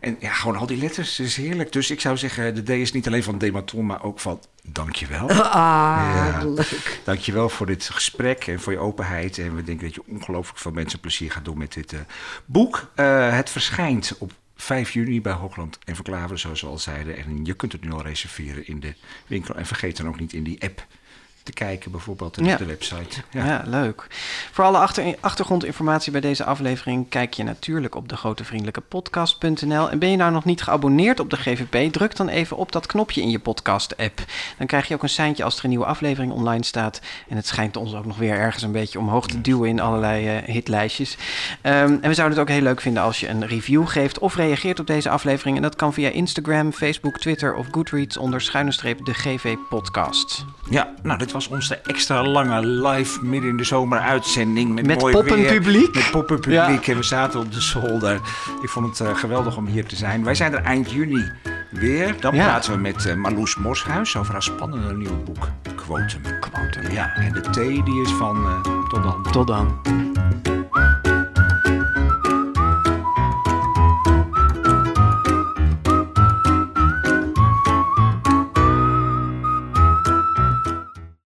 en ja, gewoon al die letters. Is heerlijk. Dus ik zou zeggen, de D is niet alleen van Dematon, maar ook van dankjewel.
Ah,
Ja.
leuk.
Dankjewel voor dit gesprek en voor je openheid. En we denken dat je ongelooflijk veel mensen plezier gaat doen met dit eh, boek. Eh, het verschijnt op 5 juni bij Hoogland en Verklaveren, zoals we al zeiden. En je kunt het nu al reserveren in de winkel. En vergeet dan ook niet in die app te kijken, bijvoorbeeld op
Ja.
de website.
Ja, leuk. Voor alle achter, achtergrondinformatie bij deze aflevering kijk je natuurlijk op de grotevriendelijkepodcast.nl. En ben je nou nog niet geabonneerd op de GVP, druk dan even op dat knopje in je podcast-app. Dan krijg je ook een seintje als er een nieuwe aflevering online staat. En het schijnt ons ook nog weer ergens een beetje omhoog te duwen in allerlei eh, hitlijstjes. Ehm, en we zouden het ook heel leuk vinden als je een review geeft of reageert op deze aflevering. En dat kan via Instagram, Facebook, Twitter of Goodreads onder schuine streep de GV Podcast.
Ja, nou, dit was onze extra lange live midden in de zomer uitzending. Met,
Met
mooi
poppenpubliek.
Weer, met poppenpubliek. En we zaten op de zolder. Ik vond het eh, geweldig om hier te zijn. Wij zijn er eind juni weer. Dan
Ja.
praten we met eh, Marloes Morshuis over haar spannende nieuwe boek Quotum.
Quotum.
Ja, en de thee die is van... eh, tot dan.
Tot dan.